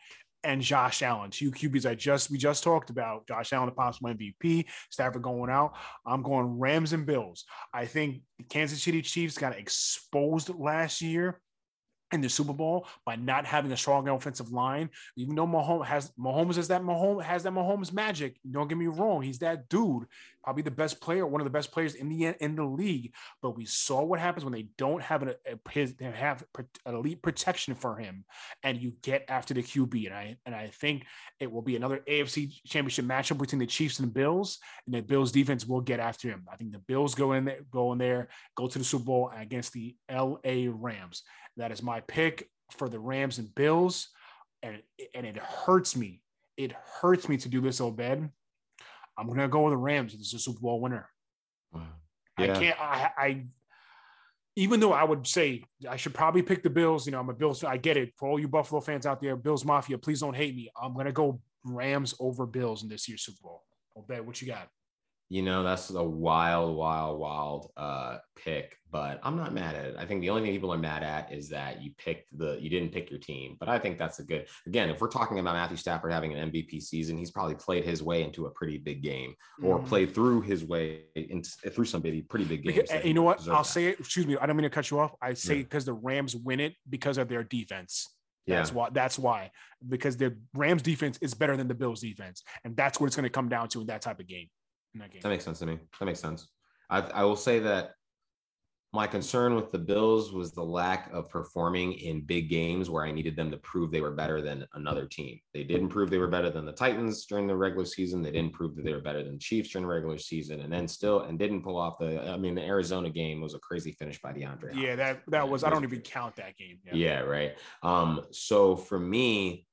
and Josh Allen, two QBs I just we just talked about. Josh Allen, the possible MVP, Stafford going out. I'm going Rams and Bills. I think Kansas City Chiefs got exposed last year in the Super Bowl by not having a strong offensive line. Even though Mahomes has Mahomes has that Mahomes has that Mahomes magic. Don't get me wrong, he's that dude, probably the best player, one of the best players in the in the league. But we saw what happens when they don't have an a, his, have an elite protection for him, and you get after the QB. And I and I think it will be another AFC Championship matchup between the Chiefs and the Bills, and the Bills defense will get after him. I think the Bills go in there, go in there, go to the Super Bowl against the L.A. Rams. That is my pick for the Rams and Bills. And, and it hurts me. It hurts me to do this, Obed. I'm going to go with the Rams as a Super Bowl winner. Yeah. I can't, I, I, even though I would say I should probably pick the Bills, you know, I'm a Bills. I get it. For all you Buffalo fans out there, Bills Mafia, please don't hate me. I'm going to go Rams over Bills in this year's Super Bowl. Obed, what you got? You know, that's a wild, wild, wild uh, pick, but I'm not mad at it. I think the only thing people are mad at is that you picked the, you didn't pick your team. But I think that's a good, again, if we're talking about Matthew Stafford having an MVP season, he's probably played his way into a pretty big game or mm. played through his way into, through some pretty, big games. you know what? I'll that. say it. Excuse me. I don't mean to cut you off. I say because yeah. the Rams win it because of their defense. That's yeah. why. That's why. Because the Rams defense is better than the Bills defense, and that's what it's going to come down to in that type of game in that game. That makes sense to me. That makes sense. I, I will say that my concern with the Bills was the lack of performing in big games where I needed them to prove they were better than another team. They didn't prove they were better than the Titans during the regular season. They didn't prove that they were better than the Chiefs during the regular season, and then still and didn't pull off the. I mean, the Arizona game was a crazy finish by DeAndre. Yeah, that that was. I don't even count that game. Yeah, yeah right. Um, so for me,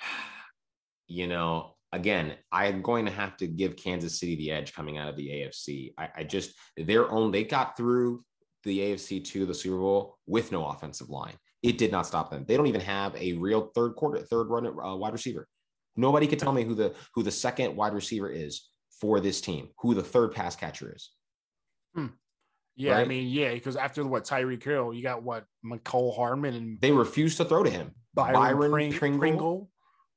you know, again, I'm going to have to give Kansas City the edge coming out of the AFC. I, I, just their own they got through the AFC to the Super Bowl with no offensive line. It did not stop them. They don't even have a real third quarter, third run uh, wide receiver. Nobody can tell me who the who the second wide receiver is for this team, who the third pass catcher is. Hmm. Yeah, right? I mean, yeah, because after what Tyreek Hill, you got what Mecole Hardman and they refused to throw to him. Byron, Byron Pring- Pringle. Pringle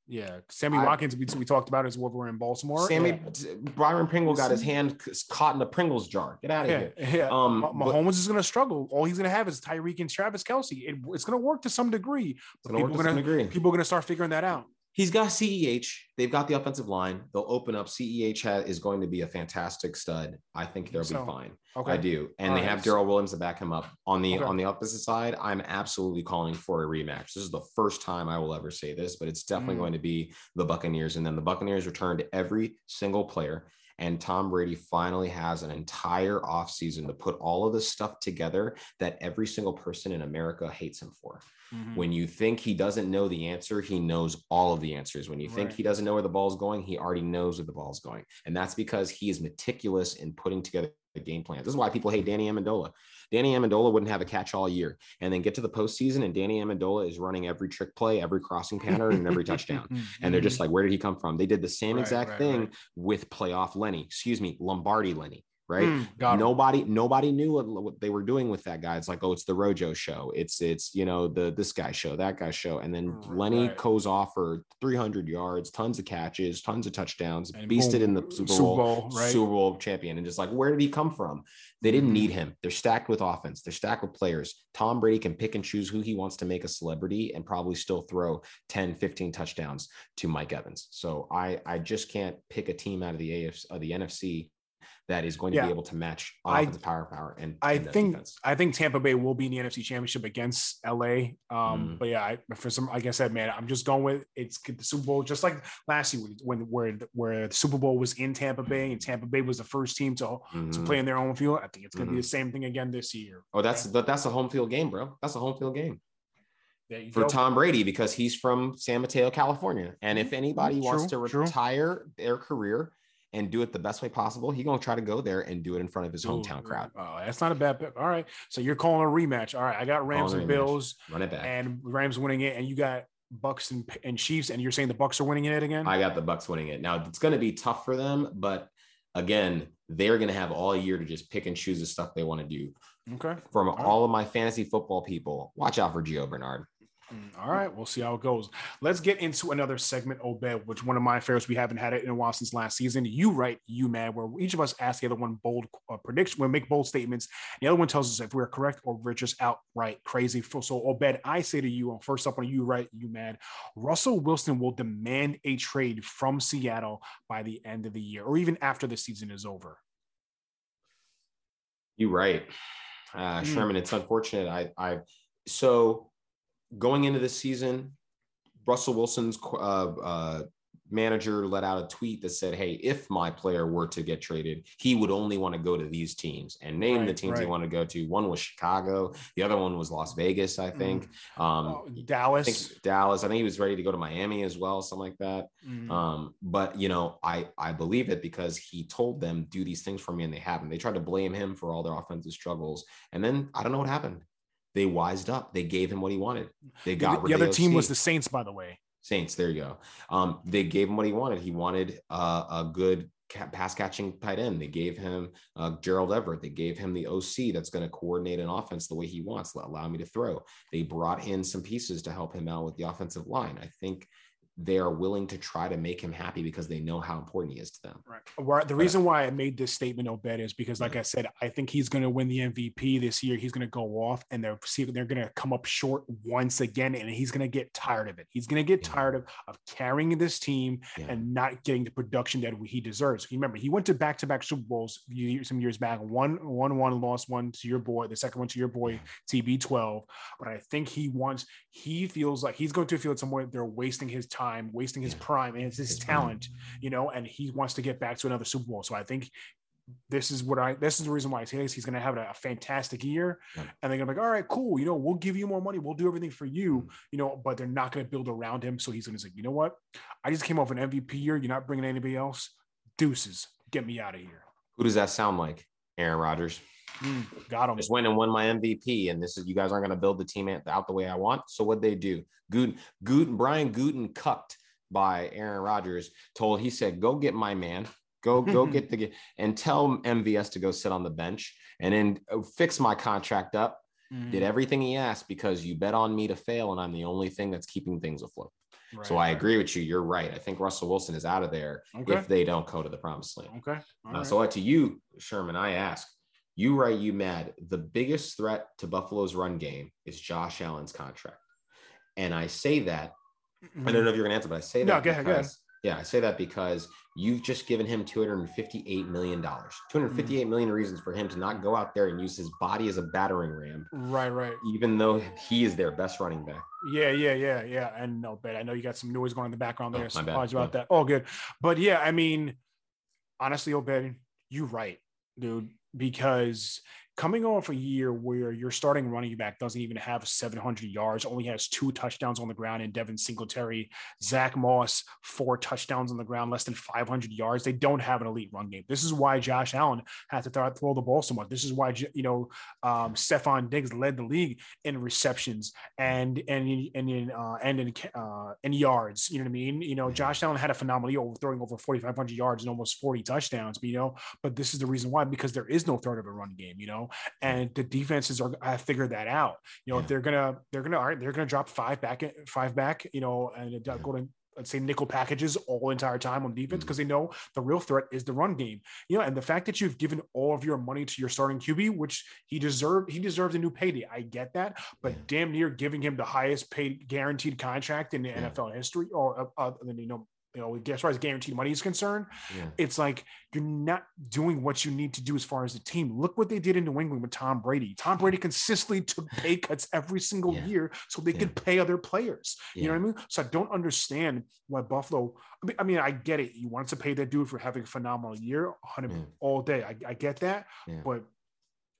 Yeah, Sammy I, Watkins. We, we talked about as. We're in Baltimore. Sammy yeah. Byron Pringle got his hand caught in the Pringles jar. Get out of yeah, here. Yeah, um, Mahomes but, is going to struggle. All he's going to have is Tyreek and Travis Kelce. It, it's going to work to some degree. But people are going to people are going to start figuring that out he's got CEH. They've got the offensive line. They'll open up. CEH is going to be a fantastic stud. I think they'll so, be fine. Okay. I do. And All they right. have Darrel Williams to back him up. On the okay. on the opposite side, I'm absolutely calling for a rematch. This is the first time I will ever say this, but it's definitely mm. going to be the Buccaneers. And then the Buccaneers returned every single player. And Tom Brady finally has an entire offseason to put all of this stuff together that every single person in America hates him for. Mm-hmm. When you think he doesn't know the answer, he knows all of the answers. When you think he doesn't know where the ball's going, he already knows where the ball's going. And that's because he is meticulous in putting together the game plan. This is why people hate Danny Amendola. Danny Amendola wouldn't have a catch all year and then get to the postseason and Danny Amendola is running every trick play, every crossing pattern, and every touchdown. And they're mm-hmm. just like, where did he come from? They did the same right, exact right, thing with playoff Lenny, excuse me, Lombardi Lenny right? Mm, nobody, it. nobody knew what, what, they were doing with that guy. It's like, oh, it's the Rojo show. It's it's you know the this guy show, that guy show, and then right, Lenny goes off for 300 yards, tons of catches, tons of touchdowns, and beasted boom, in the Super Bowl, Super Bowl, right? Super Bowl champion, and just like, where did he come from? They didn't mm-hmm. need him. They're stacked with offense. They're stacked with players. Tom Brady can pick and choose who he wants to make a celebrity and probably still throw 10, 15 touchdowns to Mike Evans. So I I just can't pick a team out of the AFC, of the NFC that is going to yeah. be able to match offensive power power and I think defense. I think Tampa Bay will be in the NFC Championship against LA. Um, mm. but yeah, I, for some like I said, man, I'm just going with it's the Super Bowl, just like last year when where where the Super Bowl was in Tampa Bay and Tampa Bay was the first team to mm-hmm. to play in their own field. I think it's gonna mm-hmm. be the same thing again this year. Oh, that's that's a home field game, bro. That's a home field game for go. Tom Brady because he's from San Mateo, California. And if anybody true, wants to retire true. their career and do it the best way possible, he's gonna try to go there and do it in front of his hometown Ooh, crowd. Oh, that's not a bad pick. All right. So you're calling a rematch. All right. I got Rams and Bills. Run it back. And Rams winning it, and you got Bucks and, and Chiefs, and you're saying the Bucks are winning it again? I got the Bucks winning it. Now it's gonna be tough for them, but again, they're gonna have all year to just pick and choose the stuff they want to do. Okay. From all, all of my fantasy football people, watch out for Gio Bernard. Mm, all right, we'll see how it goes. Let's get into another segment, Obed, which one of my favorites. We haven't had it in a while since last season. You write, you mad, where each of us ask the other one bold uh, prediction, we make bold statements. The other one tells us if we're correct or we're just outright crazy. So, Obed, I say to you, first up on you right, you mad, Russell Wilson will demand a trade from Seattle by the end of the year, or even after the season is over. You right, uh, mm. Sherman. It's unfortunate. I, I, so going into this season, Russell Wilson's uh, uh, manager let out a tweet that said, "Hey, if my player were to get traded, he would only want to go to these teams." And name right, the teams right. he wanted to go to. One was Chicago. The other one was Las Vegas, I think. Mm. Um, oh, Dallas. I think Dallas. I think he was ready to go to Miami as well, something like that. Mm. Um, but you know, I I believe it because he told them do these things for me, and they haven't. They tried to blame him for all their offensive struggles, and then I don't know what happened they wised up. They gave him what he wanted. They got the, the other team was the Saints, by the way. Saints. There you go. Um, they gave him what he wanted. He wanted uh, a good pass catching tight end. They gave him uh, Gerald Everett. They gave him the OC that's going to coordinate an offense the way he wants, allow me to throw. They brought in some pieces to help him out with the offensive line. I think they are willing to try to make him happy because they know how important he is to them. Right. The reason why I made this statement, Obed, is because, like mm-hmm. I said, I think he's going to win the MVP this year. He's going to go off, and they're see they're going to come up short once again, and he's going to get tired of it. He's going to get yeah. tired of of carrying this team yeah. and not getting the production that he deserves. Remember, he went to back to back Super Bowls some years back. One one one lost one to your boy, the second one to your boy TB12. But I think he wants. He feels like he's going to feel somewhere they're wasting his time time, wasting his prime and his, his talent, you know, and he wants to get back to another Super Bowl. So I think this is what I this is the reason why I say this. He's gonna have a, a fantastic year. Yeah. And they're gonna be like, all right, cool, you know, we'll give you more money, we'll do everything for you, mm-hmm. you know, but they're not gonna build around him. So he's gonna say, you know what? I just came off an MVP year, you're not bringing anybody else. Deuces, get me out of here. Who does that sound like? Aaron Rodgers. Mm, got him. Just went and won my MVP, and this is you guys aren't going to build the team out the way I want. So what they do? Good, Good. Brian Gutekunst cucked by Aaron Rodgers told he said, "Go get my man, go go get the and tell MVS to go sit on the bench and then uh, fix my contract up." Mm-hmm. Did everything he asked because you bet on me to fail, and I'm the only thing that's keeping things afloat. Right, so I right. agree with you. You're right. I think Russell Wilson is out of there okay. if they don't go to the promised land. Okay. Uh, right. So to you, Sherman, I ask you, right? You mad? The biggest threat to Buffalo's run game is Josh Allen's contract, and I say that. Mm-hmm. I don't know if you're gonna answer, but I say that. No, go ahead. Go ahead. Yeah, I say that because you've just given him 258 million dollars. 258 million reasons for him to not go out there and use his body as a battering ram. Right, right. Even though he is their best running back. Yeah, yeah, yeah, yeah. And no, but I know you got some noise going in the background there. Oh, so apologize about yeah. that. All good. But yeah, I mean, honestly, Obed, you're right, dude. Because coming off a year where your starting running back doesn't even have 700 yards, only has two touchdowns on the ground, and Devin Singletary, Zach Moss, four touchdowns on the ground, less than 500 yards. They don't have an elite run game. This is why Josh Allen had to throw, throw the ball so much. This is why you know um, Diggs led the league in receptions and and and in uh, and in uh, in yards. You know what I mean? You know, Josh Allen had a phenomenal year, throwing over 4,500 yards and almost 40 touchdowns. But you know, but this is the reason why because there is no threat of a run game. You know and the defenses are have figured that out. You know, yeah. if they're gonna they're gonna all right, they're gonna drop five back five back, you know, and yeah. go to let's say nickel packages all entire time on defense because mm-hmm. they know the real threat is the run game. You know, and the fact that you've given all of your money to your starting QB, which he deserved, he deserved a new payday. I get that, but yeah. damn near giving him the highest paid guaranteed contract in the yeah. NFL history, or uh, uh, you know you know, as far as guaranteed money is concerned, yeah. it's like you're not doing what you need to do as far as the team. Look what they did in New England with Tom Brady. Tom Brady consistently took pay cuts every single yeah. year so they yeah. could pay other players. You know what I mean? So I don't understand why Buffalo. I mean, I, mean, I get it. You want to pay that dude for having a phenomenal year, 100 all day. I, I get that, but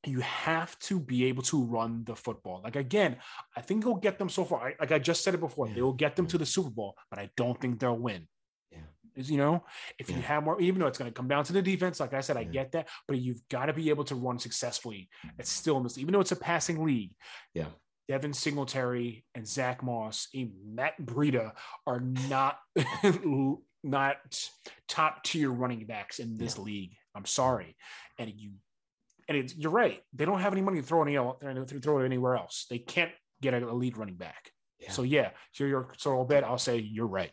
you have to be able to run the football. Like again, I think it'll get them so far. I, like I just said it before, they will get them to the Super Bowl, but I don't think they'll win is you know if yeah. you have more even though it's going to come down to the defense like i said i get that but you've got to be able to run successfully it's still in this even though it's a passing league. Yeah. Devin singletary and zach moss and matt breida are not not top tier running backs in this yeah. league. I'm sorry. And you and it's, you're right. They don't have any money to throw any to throw it anywhere else. They can't get a lead running back. Yeah. so yeah so you're so i'll bet i'll say you're right.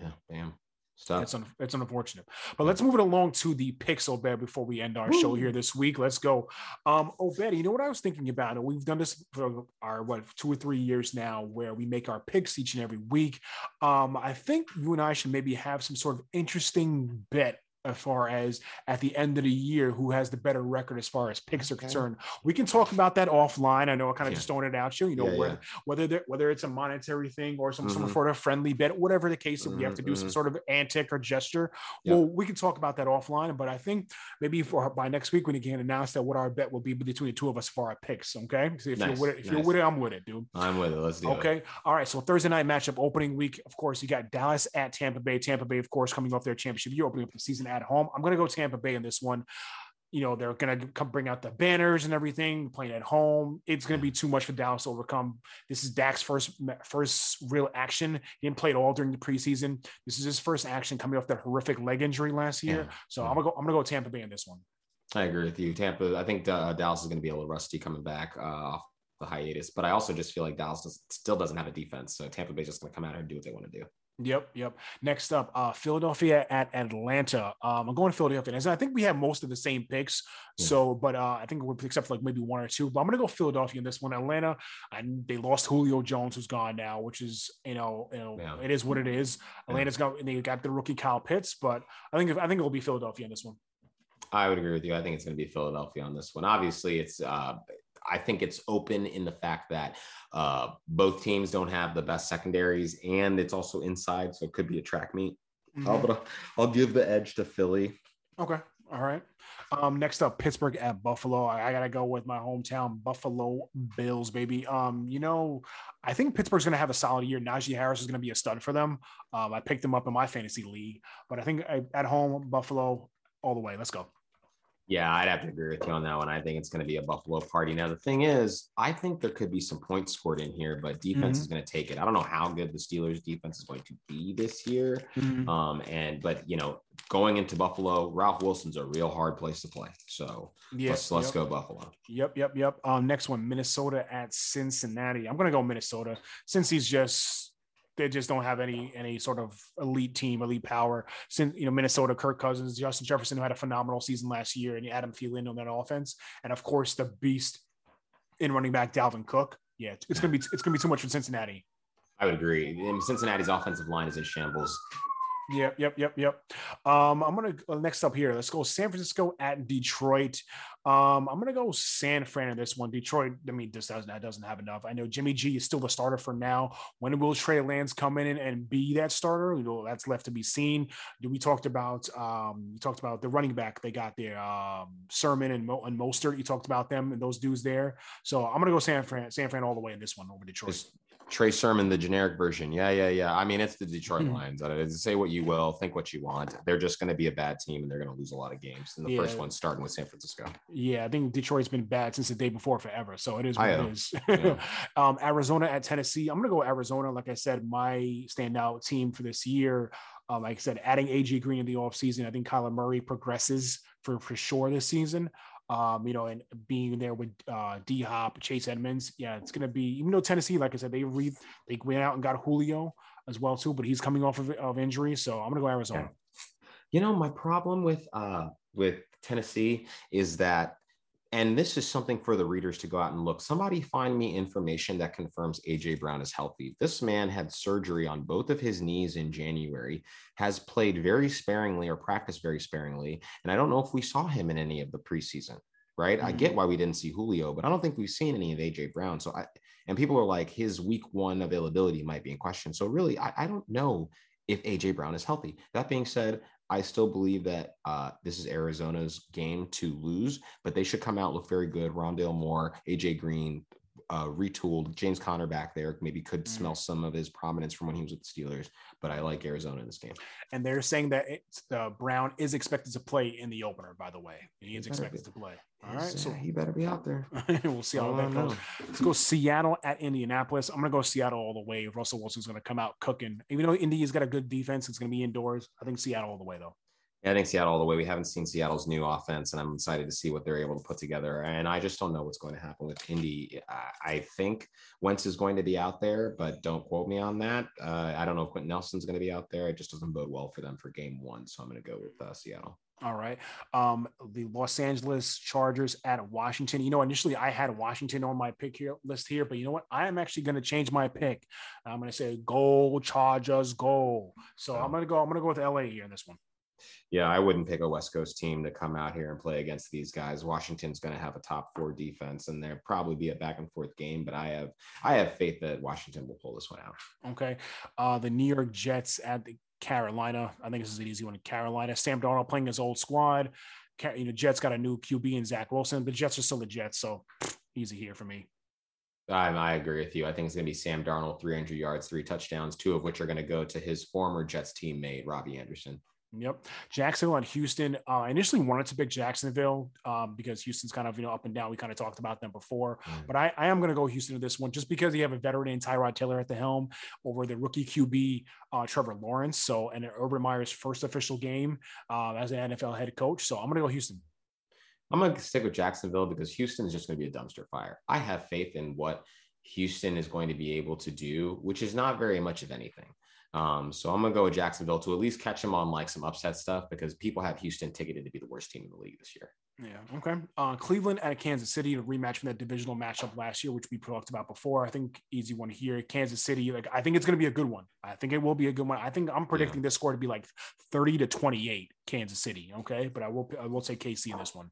Yeah bam Stop. It's un- it's unfortunate, but let's move it along to the picks, Obed, before we end our Woo. show here this week. Let's go, um, Obed. You know what I was thinking about? We've done this for our what two or three years now, where we make our picks each and every week. Um, I think you and I should maybe have some sort of interesting bet as far as at the end of the year who has the better record as far as picks okay. are concerned. We can talk about that offline. I know I kind of yeah. just throwing it out you, you know, yeah, whether, yeah. whether whether it's a monetary thing or some, mm-hmm. some sort of friendly bet, whatever the case, mm-hmm. we have to do mm-hmm. some sort of antic or gesture. Well, we can talk about that offline, but I think maybe for by next week when you can announce that what our bet will be between the two of us for our picks. Okay. So if nice. you're with it, if nice. you're with it, I'm with it, dude. I'm with it. Let's do okay. it. Okay. All right. So Thursday night matchup opening week. Of course, you got Dallas at Tampa Bay. Tampa Bay, of course, coming off their championship You're opening up the season at home. I'm gonna go Tampa Bay in this one. You know, they're going to come bring out the banners and everything, playing at home. It's going to be too much for Dallas to overcome. This is Dak's first first real action. He didn't play at all during the preseason. This is his first action coming off that horrific leg injury last year. Yeah. So. I'm gonna go. I'm gonna go Tampa Bay in this one. I agree with you. Tampa. I think uh, Dallas is going to be a little rusty coming back uh, off the hiatus, but I also just feel like Dallas does, still doesn't have a defense. So Tampa Bay's just going to come out here and do what they want to do. Yep, yep. Next up, uh, Philadelphia at Atlanta. Um, I'm going to Philadelphia. And I think we have most of the same picks. Yeah. So, but uh, I think we'll except for like maybe one or two. But I'm going to go Philadelphia in this one. Atlanta, and they lost Julio Jones, who's gone now, which is you know, you know, yeah. it is what it is. Atlanta's yeah. got they got the rookie Kyle Pitts, but I think I think it'll be Philadelphia in this one. I would agree with you. I think it's going to be Philadelphia on this one. Obviously, it's uh, I think it's open in the fact that uh, both teams don't have the best secondaries, and it's also inside, so it could be a track meet. Mm-hmm. Uh, but I'll, I'll give the edge to Philly. Okay. All right. Um, next up, Pittsburgh at Buffalo. I, I, gotta go with my hometown Buffalo Bills, baby. Um, you know, I think Pittsburgh's gonna have a solid year. Najee Harris is gonna be a stud for them. Um, I picked them up in my fantasy league, but I think I, at home, Buffalo all the way. Let's go. Yeah, I'd have to agree with you on that one. I think it's going to be a Buffalo party. Now, the thing is, I think there could be some points scored in here, but defense mm-hmm. is going to take it. I don't know how good the Steelers' defense is going to be this year. Mm-hmm. Um, and but you know, going into Buffalo, Ralph Wilson's a real hard place to play. So yes, let's let's yep. go Buffalo. Yep, yep, yep. Um, next one, Minnesota at Cincinnati. I'm going to go Minnesota since he's just they just don't have any any sort of elite team, elite power. Since you know Minnesota, Kirk Cousins, Justin Jefferson, who had a phenomenal season last year, and Adam Thielen on that offense, and of course the beast in running back Dalvin Cook. Yeah, it's gonna be it's gonna be too much for Cincinnati. I would agree. Cincinnati's offensive line is in shambles. Yep, yep, yep, yep. Um, I'm gonna uh, next up here. Let's go San Francisco at Detroit. Um, I'm gonna go San Fran in this one. Detroit. I mean, this doesn't that doesn't have enough. I know Jimmy G is still the starter for now. When will Trey Lance come in and be that starter? You know, that's left to be seen. We talked about um, you talked about the running back they got there, um, Sermon and, Mo- and Mostert. You talked about them and those dudes there. So I'm gonna go San Fran, San Fran all the way in this one over Detroit. Trey Sermon, the generic version. Yeah, yeah, yeah. I mean, it's the Detroit hmm. Lions. Uh, say what you will, think what you want. They're just going to be a bad team, and they're going to lose a lot of games. And the yeah. first one starting with San Francisco. Yeah, I think Detroit's been bad since the day before forever. So it is what it is. Yeah. um, Arizona at Tennessee. I'm going to go Arizona. Like I said, my standout team for this year. Um, like I said, adding AJ Green in the offseason, I think Kyler Murray progresses for for sure this season um, you know, and being there with uh, D Hop, Chase Edmonds, yeah, it's gonna be. Even though Tennessee, like I said, they re they went out and got Julio as well too, but he's coming off of, of injury, so I'm gonna go Arizona. You know, my problem with uh with Tennessee is that and this is something for the readers to go out and look. Somebody find me information that confirms AJ Brown is healthy. This man had surgery on both of his knees in January, has played very sparingly or practiced very sparingly. And I don't know if we saw him in any of the preseason, right? Mm-hmm. I get why we didn't see Julio, but I don't think we've seen any of AJ Brown. So I, and people are like, his week one availability might be in question. So really, I, I don't know if AJ Brown is healthy. That being said, I still believe that uh, this is Arizona's game to lose, but they should come out look very good. Rondale Moore, AJ Green, uh, retooled. James Conner back there maybe could mm-hmm. smell some of his prominence from when he was with the Steelers, but I like Arizona in this game. And they're saying that uh, Brown is expected to play in the opener. By the way, he is expected be. to play. All right, so he better be out there. we'll see how that goes. Let's go Seattle at Indianapolis. I'm gonna go Seattle all the way. Russell Wilson's gonna come out cooking. Even though Indy's got a good defense, it's gonna be indoors. I think Seattle all the way though. Yeah, I think Seattle all the way. We haven't seen Seattle's new offense, and I'm excited to see what they're able to put together. And I just don't know what's going to happen with Indy. I think Wentz is going to be out there, but don't quote me on that. Uh, I don't know if Quenton Nelson's going to be out there. It just doesn't bode well for them for Game One. So I'm going to go with uh, Seattle. All right. Um, the Los Angeles Chargers at Washington. You know, initially I had Washington on my pick here list here, but you know what? I am actually going to change my pick. I'm going to say goal Chargers goal. So I'm going to go. I'm going to go with LA here in this one yeah, I wouldn't pick a West Coast team to come out here and play against these guys. Washington's going to have a top four defense, and there probably be a back and forth game. But I have I have faith that Washington will pull this one out. Okay, uh, the New York Jets at the Carolina. I think this is an easy one. Carolina. Sam Darnold playing his old squad. You know, Jets got a new QB in Zach Wilson. The Jets are still the Jets, so easy here for me. I, I agree with you. I think it's going to be Sam Darnold, 300 yards, three touchdowns, two of which are going to go to his former Jets teammate, Robbie Anderson. Yep. Jacksonville and Houston. Uh, I initially wanted to pick Jacksonville um, because Houston's kind of, you know, up and down. We kind of talked about them before, mm. but I, I am going to go Houston to this one just because you have a veteran in Tyrod Taylor at the helm over the rookie QB, uh, Trevor Lawrence. So, and Urban Meyer's first official game uh, as an NFL head coach. So I'm going to go Houston. I'm going to stick with Jacksonville because Houston is just going to be a dumpster fire. I have faith in what Houston is going to be able to do, which is not very much of anything. Um, so I'm gonna go with Jacksonville to at least catch them on like some upset stuff because people have Houston ticketed to be the worst team in the league this year. Yeah. Okay. Uh, Cleveland at Kansas City, a rematch from that divisional matchup last year, which we talked about before. I think easy one here. Kansas City, like I think it's going to be a good one. I think it will be a good one. I think I'm predicting yeah. this score to be like 30 to 28, Kansas City. Okay, but I will I will take KC in this one.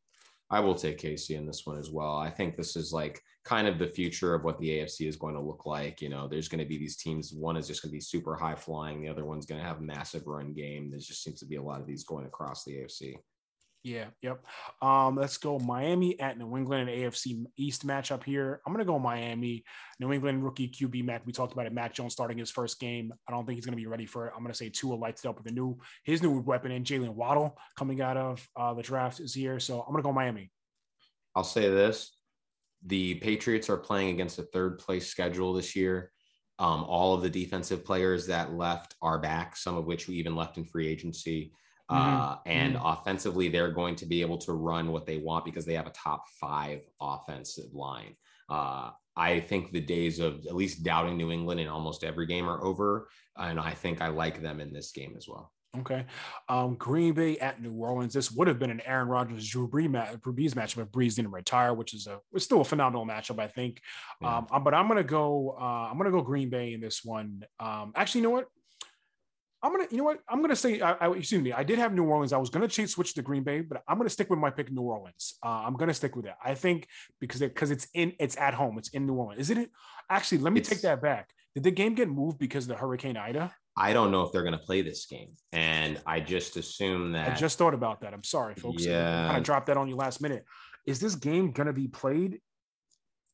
I will take KC in this one as well. I think this is like kind of the future of what the AFC is going to look like. You know, there's going to be these teams. One is just going to be super high flying. The other one's going to have massive run game. There just seems to be a lot of these going across the AFC. Yeah, yep. Um, let's go Miami at New England and AFC East matchup here. I'm gonna go Miami. New England rookie QB Mac. We talked about it. Mac Jones starting his first game. I don't think he's gonna be ready for it. I'm gonna say Tua lights it up with a new his new weapon and Jaylen Waddle coming out of uh, the draft is here. So I'm gonna go Miami. I'll say this: the Patriots are playing against a third place schedule this year. Um, all of the defensive players that left are back, some of which we even left in free agency. Uh, and mm-hmm. offensively, they're going to be able to run what they want because they have a top five offensive line. Uh, I think the days of at least doubting New England in almost every game are over. And I think I like them in this game as well. Okay. Um, Green Bay at New Orleans. This would have been an Aaron Rodgers Drew Brees, match, Brees matchup if Brees didn't retire, which is a it's still a phenomenal matchup, I think. Yeah. Um, but I'm gonna go. Uh, I'm gonna go Green Bay in this one. Um, actually, you know what? I'm gonna. You know what? I'm gonna say. I, I excuse me. I did have New Orleans. I was gonna change switch to Green Bay, but I'm gonna stick with my pick, New Orleans. Uh, I'm gonna stick with it. I think because because it, it's in it's at home. It's in New Orleans. Isn't it? Actually, let me it's, take that back. Did the game get moved because of the Hurricane Ida? I don't know if they're going to play this game, and I just assume that. I just thought about that. I'm sorry, folks. Yeah, kind of dropped that on you last minute. Is this game going to be played?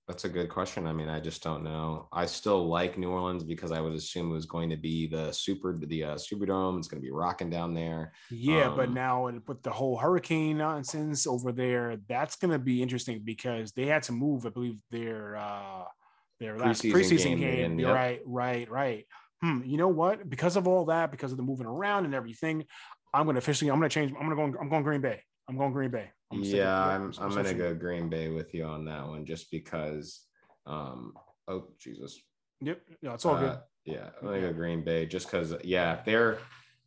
That's a good question. I mean, I just don't know. I still like New Orleans because I would assume it was going to be the super, the uh, Superdome. It's going to be rocking down there. Yeah, um, but now with the whole hurricane nonsense over there, that's going to be interesting because they had to move. I believe their uh, their last preseason, preseason game. game. Yep. Right, right, right hmm, you know what? Because of all that, because of the moving around and everything, I'm going to officially, I'm going to change. I'm going to go. I'm going Green Bay. I'm going Green Bay. I'm yeah, I'm. I'm going to go Green Bay with you on that one, just because. Um. Oh Jesus. Yep. Yeah, it's all uh, good. Yeah, I'm going to go Green Bay, just because. Yeah, they're.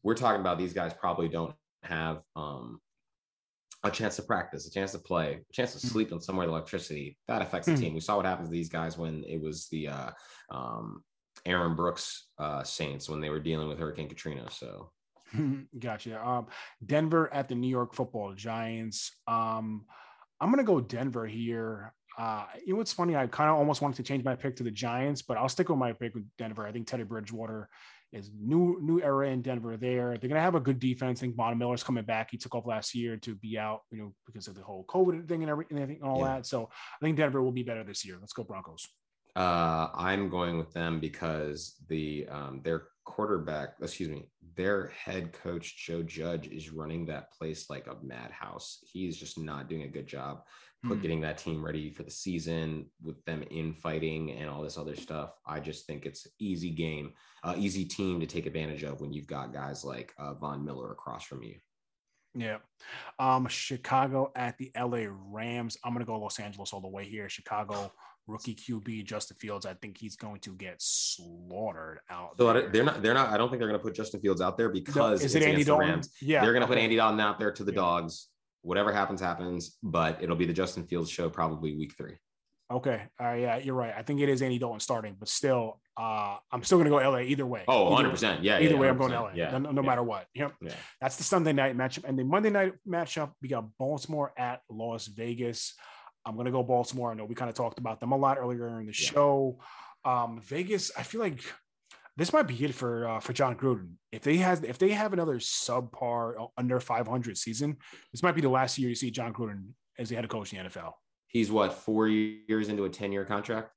We're talking about these guys probably don't have um a chance to practice, a chance to play, a chance to hmm. sleep on somewhere with electricity. That affects the mm. team. We saw what happens to these guys when it was the uh, um, Aaron Brooks uh, Saints when they were dealing with Hurricane Katrina. So, gotcha. Um, Denver at the New York Football Giants. Um, I'm gonna go Denver here. Uh, you know what's funny? I kind of almost wanted to change my pick to the Giants, but I'll stick with my pick with Denver. I think Teddy Bridgewater is new new era in Denver. There, they're gonna have a good defense. I think Von Miller's coming back. He took off last year to be out, you know, because of the whole COVID thing and everything and all yeah. that. So I think Denver will be better this year. Let's go Broncos. Uh, I'm going with them because the um, their quarterback, excuse me, their head coach Joe Judge is running that place like a madhouse. He's just not doing a good job put mm. getting that team ready for the season with them infighting and all this other stuff. I just think it's easy game, uh, easy team to take advantage of when you've got guys like uh, Von Miller across from you. Yeah. Um, Chicago at the LA Rams. I'm to go Los Angeles all the way here. Chicago rookie QB Justin Fields. I think he's going to get slaughtered out. So there. they're not. They're not. I don't think they're going to put Justin Fields out there because no, is it Andy Dalton? Rams. Yeah, they're going to put Andy Dalton out there to the yeah. dogs. Whatever happens, happens. But it'll be the Justin Fields show probably week three. Okay. Uh, yeah, you're right. I think it is Andy Dalton starting, but still, uh, I'm still going to go LA either way. Oh, 100 percent. Yeah. Either yeah, way, I'm going LA. Yeah. No, no yeah. matter what. Yep. Yeah. That's the Sunday night matchup, and the Monday night matchup. We got Baltimore at Las Vegas. I'm going to go Baltimore. I know we kind of talked about them a lot earlier in the yeah. show. Um, Vegas, I feel like this might be it for uh, for Jon Gruden. If they has if they have another subpar uh, under 500 season, this might be the last year you see Jon Gruden as the head coach in the NFL. He's what four years into a 10 year contract.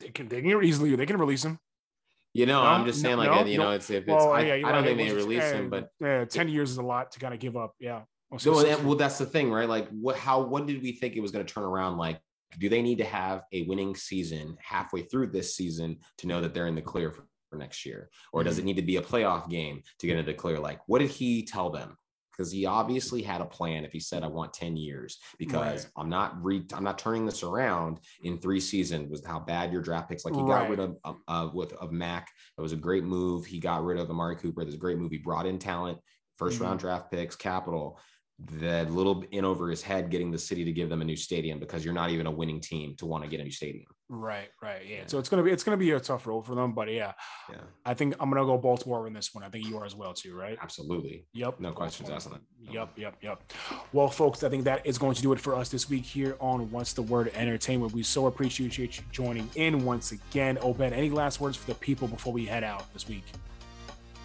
They can they can easily they can release him. You know, no, I'm just saying, no, like, no, you know, it's if it's, well, I, yeah, I, don't right. think they release him, but yeah, 10 years is a lot to kind of give up. Yeah. Well, no, well, that's the thing, right? Like, what? How? What did we think it was going to turn around? Like, do they need to have a winning season halfway through this season to know that they're in the clear for, for next year, or does it mm-hmm. need to be a playoff game to get into the clear? Like, what did he tell them? Because he obviously had a plan. If he said, "I want ten years," because right. I'm not re- I'm not turning this around in three seasons. Was how bad your draft picks? Like he right. got rid of uh, with of Mack. That was a great move. He got rid of Amari Cooper. That's a great move. He brought in talent, 1st mm-hmm. round draft picks, capital that little in over his head getting the city to give them a new stadium because you're not even a winning team to want to get a new stadium. Right, right. Yeah. yeah. So it's gonna be it's gonna be a tough road for them. But yeah, yeah. I think I'm gonna go Baltimore in this one. I think you are as well too, right? Absolutely. Yep. No questions asked on that. Yep, yep, yep. Well, folks, I think that is going to do it for us this week here on What's the Word Entertainment. We so appreciate you joining in once again. Obed, any last words for the people before we head out this week?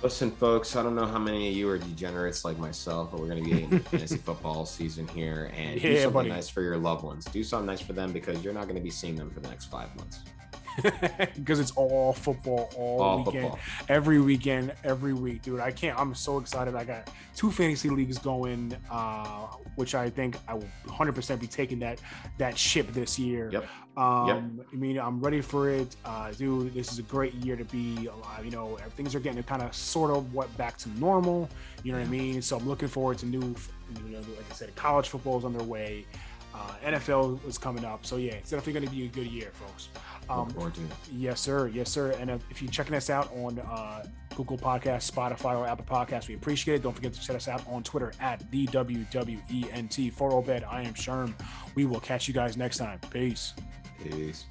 Listen, folks, I don't know how many of you are degenerates like myself, but we're going to be in fantasy football season here and yeah, do something buddy. nice for your loved ones. Do something nice for them because you're not going to be seeing them for the next five months. because it's all football all, all weekend, football. every weekend, every week, dude. I can't. I'm so excited. I got two fantasy leagues going, uh, which I think I will 100 percent be taking that that ship this year. Yep. Um, yep. I mean, I'm ready for it, uh, dude. This is a great year to be alive. You know, things are getting kind of sort of what back to normal. You know what I mean? So I'm looking forward to new, you know, like I said, college football is underway. Uh, NFL is coming up, so yeah, it's definitely going to be a good year, folks. Um, yes, sir. Yes, sir. And if you're checking us out on uh, Google Podcast, Spotify, or Apple Podcasts, we appreciate it. Don't forget to check us out on Twitter at the WWENT. For Obed, I am Sherm. We will catch you guys next time. Peace. Peace.